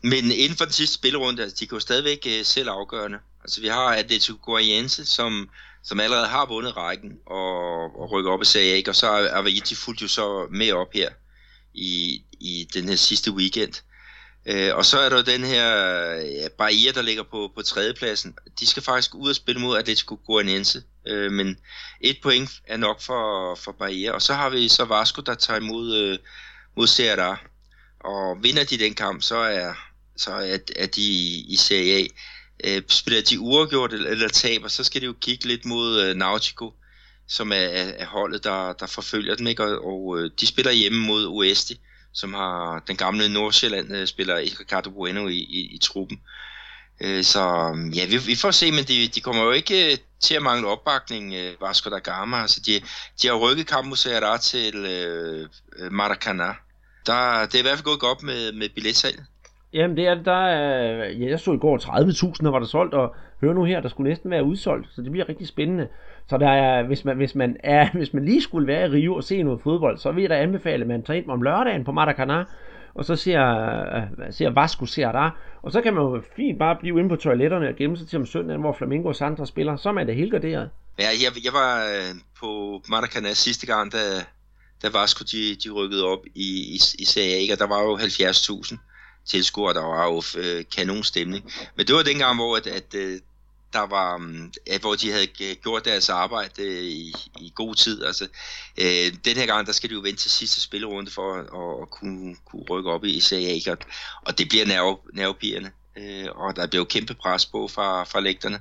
Speaker 3: Men inden for den sidste spillerunde, altså, de kan jo stadigvæk øh, selv afgørende. Altså vi har Atletico Guayense, som, som allerede har vundet rækken og, og rykker op i Serie A, og så er Avaiti fuldt jo så med op her i, i den her sidste weekend. Øh, og så er der jo den her ja, barriere, der ligger på, på tredjepladsen. De skal faktisk ud og spille mod Atletico Guanense, øh, men et point er nok for, for barriere. Og så har vi så Vasco, der tager imod, øh, mod Serra. Og vinder de den kamp, så er, så er, er de i, i Serie A. Øh, spiller de uafgjort eller, eller taber, så skal de jo kigge lidt mod øh, Nautico, som er, er, er holdet, der, der forfølger dem. Ikke? Og, og øh, de spiller hjemme mod Oeste, som har den gamle Nordsjælland-spiller øh, Ricardo Bueno i, i, i truppen. Øh, så mm, ja, vi, vi får se, men de, de kommer jo ikke øh, til at mangle opbakning, Vasco da Gama. Altså, de, de har rykket Campus Herrera til øh, Maracana. Der, det er i hvert fald gået godt med, med billetsalget.
Speaker 2: Jamen det er der er, ja, jeg så i går 30.000, der var der solgt, og hør nu her, der skulle næsten være udsolgt, så det bliver rigtig spændende. Så der er, hvis man, hvis man, er, hvis man lige skulle være i Rio og se noget fodbold, så vil jeg da anbefale, at man tager ind om lørdagen på Maracanã, og så ser, øh, ser Vasco ser der, og så kan man jo fint bare blive inde på toiletterne og gemme sig til om søndagen, hvor Flamingo og Sandra spiller, så er man da helt garderet.
Speaker 3: Ja, jeg, jeg var øh, på Maracanã sidste gang, da, da Vasco de, de rykkede op i, i, i Serie A, og der var jo 70.000 tilskuere, der var jo øh, kanonstemning. Men det var dengang, hvor at, at, øh, der var, mm, ja, hvor de havde gjort deres arbejde øh, i, i god tid. Altså, øh, den her gang, der skal de jo vente til sidste spillerunde for at, at kunne, kunne rykke op i Serie A, og det bliver nerve, nervepigerne. Øh, og der bliver jo kæmpe pres på fra, fra lægterne.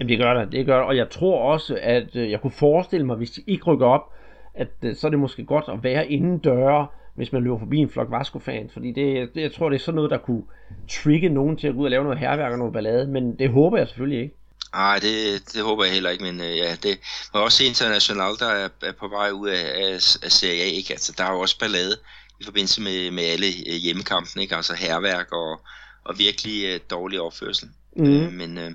Speaker 2: Jamen det gør der, det gør der. Og jeg tror også, at øh, jeg kunne forestille mig, hvis de ikke rykker op, at øh, så er det måske godt at være inden døre, hvis man løber forbi en flok Vasco-fans, fordi det, det, jeg tror, det er sådan noget, der kunne trigge nogen til at gå ud og lave noget herværk og noget ballade, men det håber jeg selvfølgelig ikke.
Speaker 3: Nej, det, det håber jeg heller ikke, men øh, ja, det var også international, der er, er på vej ud af, af, af Serie A, ikke? Altså, der er jo også ballade i forbindelse med, med alle øh, hjemmekampene, ikke? Altså herværk og, og virkelig uh, dårlig opførsel. Mm. Uh, men uh,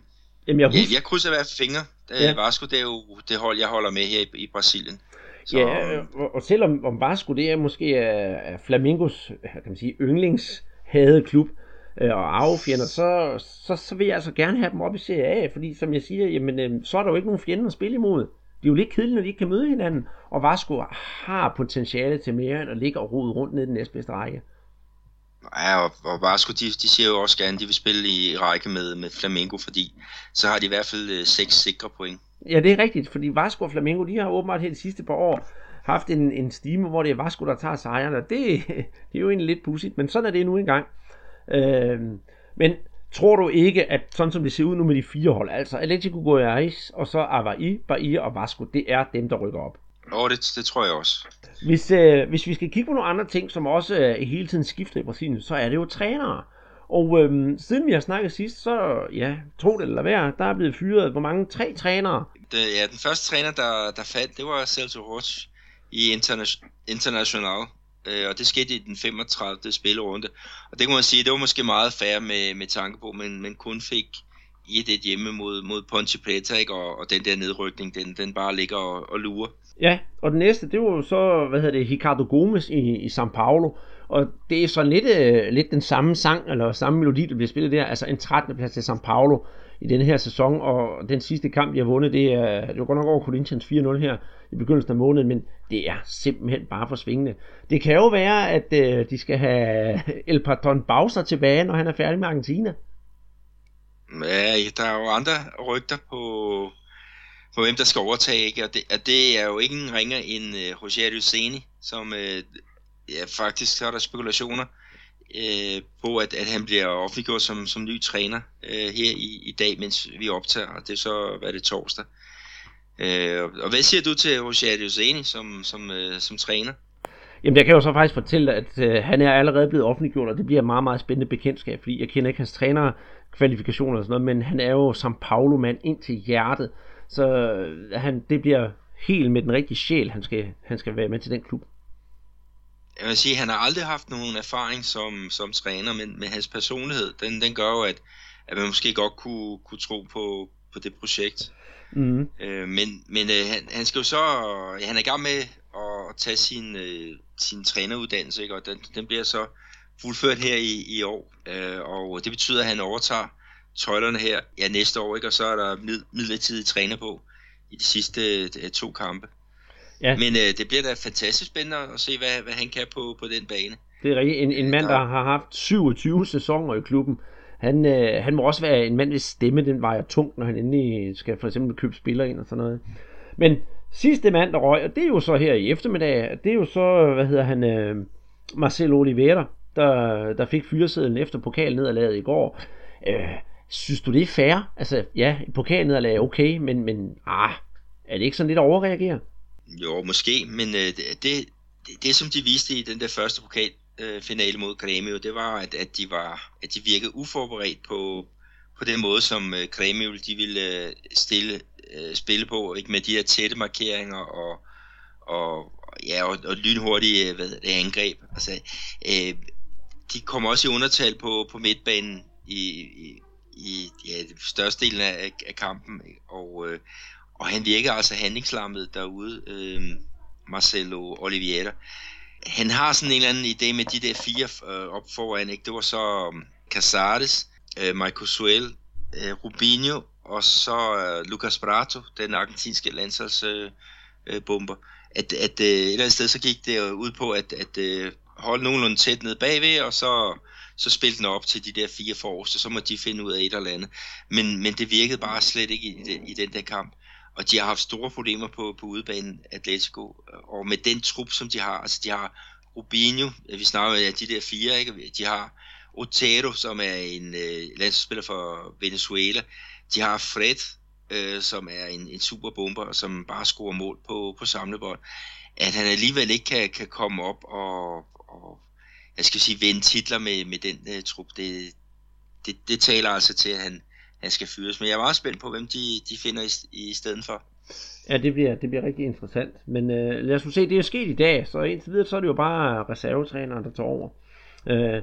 Speaker 3: Jamen, jeg, husker... ja, jeg krydser hvert fald fingre. Ja. Vasco, det er jo det hold, jeg holder med her i, i Brasilien.
Speaker 2: Så... Ja, og, og selvom om Vasco det er måske er, er Flamingos kan man sige, yndlingshade klub øh, og arvefjender, så, så, så vil jeg altså gerne have dem op i Serie A, fordi som jeg siger, jamen, øh, så er der jo ikke nogen fjender at spille imod. Det er jo lidt kedeligt, når de ikke kan møde hinanden, og Vasco har potentiale til mere end at ligge og rode rundt ned i den næstbedste række.
Speaker 3: Ja, og, og Vasco, de, de siger jo også gerne, at de vil spille i række med, med Flamengo, fordi så har de i hvert fald øh, seks sikre point.
Speaker 2: Ja, det er rigtigt, fordi Vasco og Flamengo, de har åbenbart de sidste par år haft en, en stime, hvor det er Vasco, der tager sejren, og det, det er jo egentlig lidt pudsigt, men sådan er det nu engang. Øh, men tror du ikke, at sådan som det ser ud nu med de fire hold, altså Atletico Goiás og så Avaí, Bahia og Vasco, det er dem, der rykker op?
Speaker 3: Jo, det, det tror jeg også.
Speaker 2: Hvis, øh, hvis vi skal kigge på nogle andre ting, som også øh, hele tiden skifter i Brasilien, så er det jo trænere. Og øhm, siden vi har snakket sidst, så ja, tro det eller hvad, der er blevet fyret, hvor mange? Tre trænere?
Speaker 3: Det, ja, den første træner, der, der faldt, det var Celso Roche i Interna- International. Øh, og det skete i den 35. spillerunde. Og det kan man sige, det var måske meget færre med, med tanke på, men man kun fik i det hjemme mod, mod Ponte Preta, ikke? Og, og den der nedrykning, den, den bare ligger og, og lurer.
Speaker 2: Ja, og den næste, det var jo så, hvad hedder det, Ricardo Gomes i, i São Paulo, og det er så lidt, øh, lidt den samme sang, eller samme melodi, der bliver spillet der, altså en 13. plads til São Paulo i denne her sæson, og den sidste kamp, de har vundet, det er, det var godt nok over Corinthians 4-0 her i begyndelsen af måneden, men det er simpelthen bare for svingende. Det kan jo være, at øh, de skal have El Patron Bowser tilbage, når han er færdig med Argentina.
Speaker 3: Ja, der er jo andre rygter på, på hvem der skal overtage, ikke? Og, det, og det er jo ikke en ringer end øh, Roger Luceni, som øh, ja, faktisk så er der spekulationer uh, på, at, at han bliver offentliggjort som, som ny træner øh, her i, i dag, mens vi optager, og det er så, hvad er det, torsdag. Uh, og hvad siger du til Roger Luceni som, som, uh, som træner?
Speaker 2: Jamen, jeg kan jo så faktisk fortælle, at øh, han er allerede blevet offentliggjort, og det bliver et meget, meget spændende bekendtskab, fordi jeg kender ikke hans træner kvalifikationer og sådan noget, men han er jo som Paulo-mand ind til hjertet, så øh, han, det bliver helt med den rigtige sjæl, han skal, han skal være med til den klub.
Speaker 3: Jeg vil sige, han har aldrig haft nogen erfaring som, som træner, men med hans personlighed, den, den gør jo, at, at man måske godt kunne, kunne tro på, på det projekt. Mm. Øh, men men øh, han, han skal jo så, ja, han er i gang med at tage sin, øh, sin træneruddannelse, ikke? og den, den bliver så fuldført her i, i år, øh, og det betyder, at han overtager tøjlerne her ja, næste år, ikke? og så er der mid, midlertidig træner på i de sidste øh, to kampe. Ja. Men øh, det bliver da fantastisk spændende at se, hvad, hvad han kan på, på den bane.
Speaker 2: Det er rigtigt. En, en mand, der har haft 27 sæsoner i klubben. Han, øh, han må også være en mand, hvis stemme den vejer tungt, når han endelig skal for eksempel købe spillere ind og sådan noget. Men sidste mand, der røg, og det er jo så her i eftermiddag, det er jo så, hvad hedder han, øh, Marcelo Oliveira, der, der fik fyresedlen efter pokalnederlaget i går. Øh, synes du, det er fair? Altså, ja, pokalnederlag er okay, men, men ah, er det ikke sådan lidt at overreagere?
Speaker 3: Jo, måske, men øh, det, det, det, som de viste i den der første pokal, Øh, pokalfinale mod Grêmio, det var, at, at, de var, at de virkede uforberedt på, på den måde, som øh, Grêmio de ville øh, stille, øh, spille på, ikke med de her tætte markeringer og, og, ja, og, og lynhurtige øh, hvad, det, angreb. Altså, øh, de kommer også i undertal på, på midtbanen i, i, i ja, størstedelen af, af kampen, og, øh, og han virkede altså handlingslammet derude, øh, Marcelo Oliveira. Han har sådan en eller anden idé med de der fire øh, op foran, ikke? det var så um, Casares, øh, Michael Suel, øh, Rubinho, og så øh, Lucas Prato, den argentinske landsholdsbomber. Øh, øh, bomber. at, at øh, et eller andet sted så gik det ud på at, at øh, holde nogenlunde tæt ned bagved, og så, så spille den op til de der fire forreste, så må de finde ud af et eller andet. Men, men det virkede bare slet ikke i, den, i den der kamp. Og de har haft store problemer på, på udebanen, Atletico. Og med den trup, som de har, altså de har Rubinho, vi snakker om de der fire, ikke? de har Otero, som er en øh, landsspiller for Venezuela. De har Fred, øh, som er en, en superbomber, som bare scorer mål på, på samlebånd, At han alligevel ikke kan, kan komme op og, og jeg skal sige, vinde titler med, med den øh, trup, det, det, det taler altså til, at han, han skal fyres. Men jeg er meget spændt på, hvem de, de finder i, i stedet for.
Speaker 2: Ja, det bliver, det bliver rigtig interessant. Men øh, lad os nu se, det er sket i dag, så indtil videre, så er det jo bare reservetræneren, der tager over. Øh,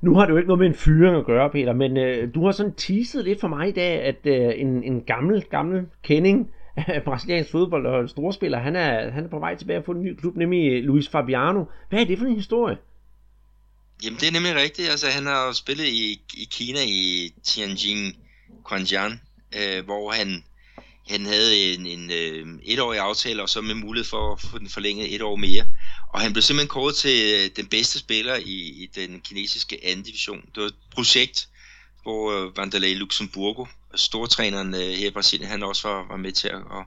Speaker 2: nu har det jo ikke noget med en fyring at gøre, Peter, men øh, du har sådan teaset lidt for mig i dag, at øh, en, en gammel, gammel kending af brasiliansk fodbold og storspiller, han er, han er på vej tilbage at få en ny klub, nemlig Luis Fabiano. Hvad er det for en historie?
Speaker 3: Jamen, det er nemlig rigtigt. Altså, han har spillet i, i Kina i Tianjin Quanjian, øh, hvor han, han havde en, en øh, etårig aftale, og så med mulighed for at få den forlænget et år mere. Og han blev simpelthen kåret til øh, den bedste spiller i, i den kinesiske anden division. Det var et projekt, hvor øh, Vanderlei Luxemburgo, stortræneren øh, her i Brasilien, han også var, var med til at og,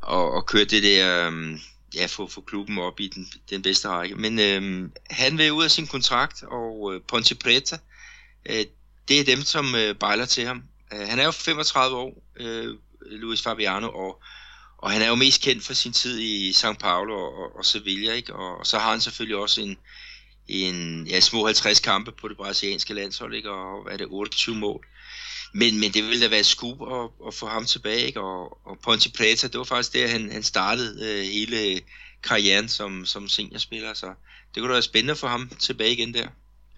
Speaker 3: og, og køre det der, øh, ja, få, få klubben op i den, den bedste række. Men øh, han vil ud af sin kontrakt, og øh, Ponte Preta, øh, det er dem, som øh, bejler til ham. Øh, han er jo 35 år, øh, Luis Fabiano, og og han er jo mest kendt for sin tid i São Paulo og, og, og Sevilla, ikke? Og, og så har han selvfølgelig også en, en ja, små 50 kampe på det brasilianske landshold, ikke? og hvad er det, 28 mål. Men, men det ville da være et skub at, at få ham tilbage, ikke? Og, og Ponte Preta, det var faktisk der, han, han startede øh, hele karrieren som, som seniorspiller, så det kunne da være spændende for ham tilbage igen der.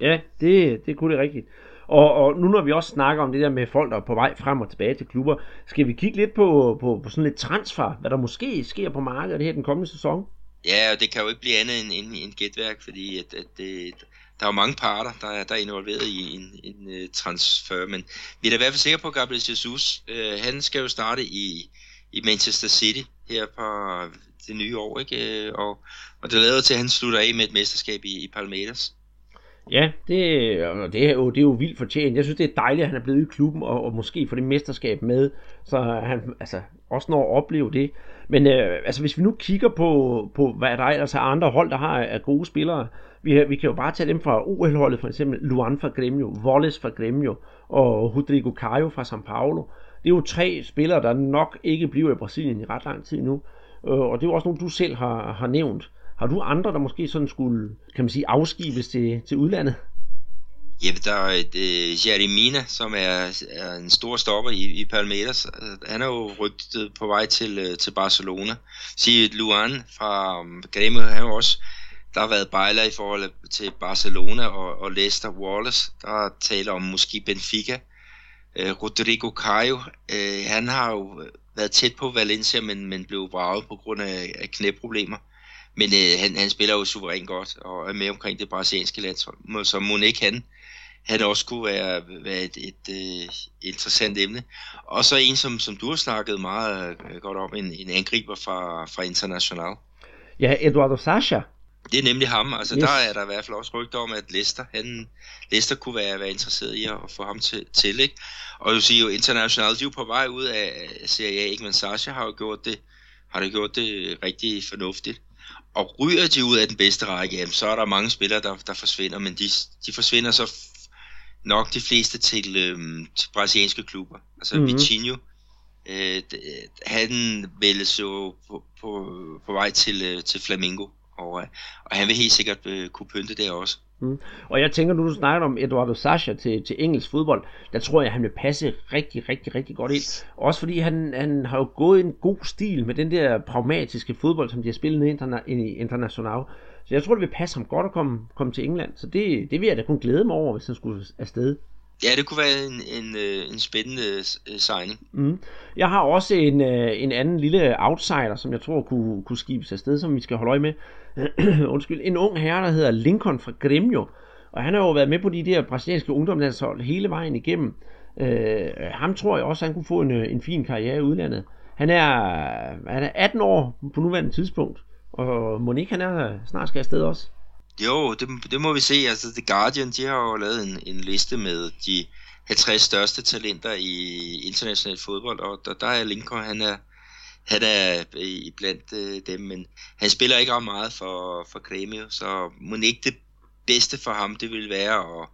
Speaker 2: Ja, det, det kunne det rigtigt. Og, og nu når vi også snakker om det der med folk, der er på vej frem og tilbage til klubber, skal vi kigge lidt på, på, på sådan lidt transfer, hvad der måske sker på markedet her den kommende sæson?
Speaker 3: Ja, og det kan jo ikke blive andet end, end, end gætværk, fordi at, at det, der er jo mange parter, der er, der er involveret i en, en, en transfer, men vi er da i hvert fald sikre på, at Gabriel Jesus, øh, han skal jo starte i, i Manchester City her på det nye år, ikke? Øh, og, og det lader til, at han slutter af med et mesterskab i, i Palmeiras.
Speaker 2: Ja, det, øh, det, er jo, det er jo vildt fortjent. Jeg synes, det er dejligt, at han er blevet i klubben og, og måske får det mesterskab med, så han altså, også når at opleve det. Men øh, altså, hvis vi nu kigger på, på hvad der ellers er andre hold, der har af gode spillere, vi, vi kan jo bare tage dem fra OL-holdet, for eksempel Luan fra Gremio, Wallace fra Gremio og Rodrigo Caio fra São Paulo. Det er jo tre spillere, der nok ikke bliver i Brasilien i ret lang tid nu. Øh, og det er jo også nogle, du selv har, har nævnt. Har du andre, der måske sådan skulle, kan man sige, afskibes til, til udlandet?
Speaker 3: Ja, der er et, øh, uh, Jeremina, som er, er en stor stopper i, i Palmeiras. Han er jo rygtet på vej til, uh, til Barcelona. Sige Luan fra um, Grêmio, han også der har været bejler i forhold til Barcelona og, og Leicester Wallace. Der taler om måske Benfica. Øh, Rodrigo Caio, øh, han har jo været tæt på Valencia, men, men blev vraget på grund af, af knæproblemer. Men øh, han, han spiller jo suverænt godt, og er med omkring det brasilianske landshold. Så må ikke han han også kunne være, være et, et, et, et interessant emne. Og så en, som, som du har snakket meget godt om, en, en angriber fra, fra International.
Speaker 2: Ja, Eduardo Sasha.
Speaker 3: Det er nemlig ham. Altså, yes. der er der i hvert fald også rygter om, at Leicester, han, Leicester kunne være, være interesseret i at få ham til, til ikke? Og du siger jo, International, de er jo på vej ud af Serie A, ikke? men Sasha har jo gjort det, har det gjort det rigtig fornuftigt. Og ryger de ud af den bedste række, jamen, så er der mange spillere, der, der forsvinder, men de, de forsvinder så nok de fleste til, øhm, til brasilianske klubber. Altså mm-hmm. Vitinho, øh, han vælges jo på, på, på vej til, øh, til Flamengo, og, øh, og han vil helt sikkert øh, kunne pynte der også.
Speaker 2: Mm. Og jeg tænker, nu du snakker om Eduardo Sasha til, til engelsk fodbold, der tror jeg, han vil passe rigtig, rigtig, rigtig godt ind. Også fordi han, han har jo gået en god stil med den der pragmatiske fodbold, som de har spillet i, interna- i International. Så jeg tror, det vil passe ham godt at komme, komme til England. Så det, det vil jeg da kun glæde mig over, hvis han skulle afsted.
Speaker 3: Ja, det kunne være en, en, øh, en spændende øh, signing.
Speaker 2: Mm. Jeg har også en, øh, en anden lille outsider, som jeg tror kunne, kunne skibes afsted, som vi skal holde øje med. Undskyld. En ung herre, der hedder Lincoln fra Gremio. Og han har jo været med på de der brasilianske ungdomslandshold hele vejen igennem. Øh, ham tror jeg også, han kunne få en, øh, en fin karriere i udlandet. Han er, han er 18 år på nuværende tidspunkt. Og Monique, han er snart skal afsted også.
Speaker 3: Jo, det, det må vi se. Altså, The Guardian, de har jo lavet en, en liste med de 50 største talenter i international fodbold, og der, der er Lincoln, han er, han er i blandt øh, dem, men han spiller ikke ret meget for, for Grêmio, så må ikke det bedste for ham, det vil være at,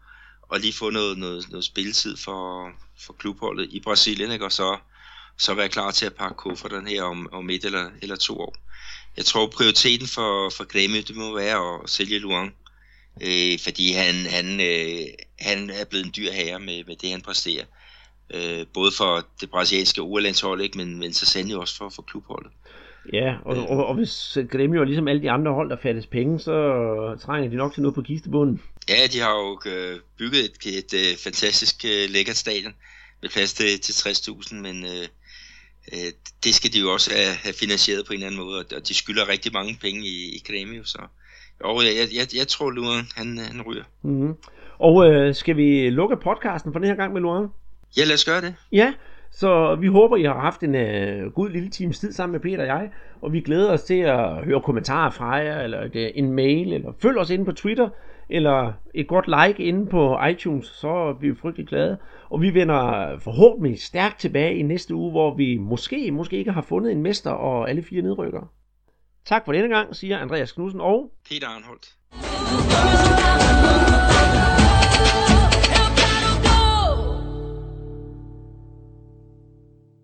Speaker 3: at lige få noget, noget, noget spilletid for, for klubholdet i Brasilien, ikke? og så, så være klar til at pakke kufferten her om, om et eller, eller to år jeg tror prioriteten for, for Grêmio, det må være at sælge Luang. Øh, fordi han, han, øh, han er blevet en dyr herre med, med det, han præsterer. Øh, både for det brasilianske urlandshold, ikke, men, men så sandelig også for, for klubholdet.
Speaker 2: Ja, og, øh. og, og hvis Grêmio er ligesom alle de andre hold, der fattes penge, så trænger de nok til noget på kistebunden.
Speaker 3: Ja, de har jo øh, bygget et, et, et øh, fantastisk lækkert stadion med plads til, til 60.000, men øh, øh, det skal de jo også have, have finansieret på en eller anden måde, og de skylder rigtig mange penge i, i Grêmio, så jo, jeg, jeg, jeg tror, Luan, han, han ryger.
Speaker 2: Mm-hmm. Og øh, skal vi lukke podcasten for den her gang med Luan?
Speaker 3: Ja, lad os gøre det.
Speaker 2: Ja, så vi håber, I har haft en uh, god lille times tid sammen med Peter og jeg, og vi glæder os til at høre kommentarer fra jer, eller et, en mail, eller følg os inde på Twitter, eller et godt like inde på iTunes, så bliver vi frygtelig glade. Og vi vender forhåbentlig stærkt tilbage i næste uge, hvor vi måske, måske ikke har fundet en mester og alle fire nedrykker. Tak for denne gang, siger Andreas Knudsen og
Speaker 3: Peter Arnholdt.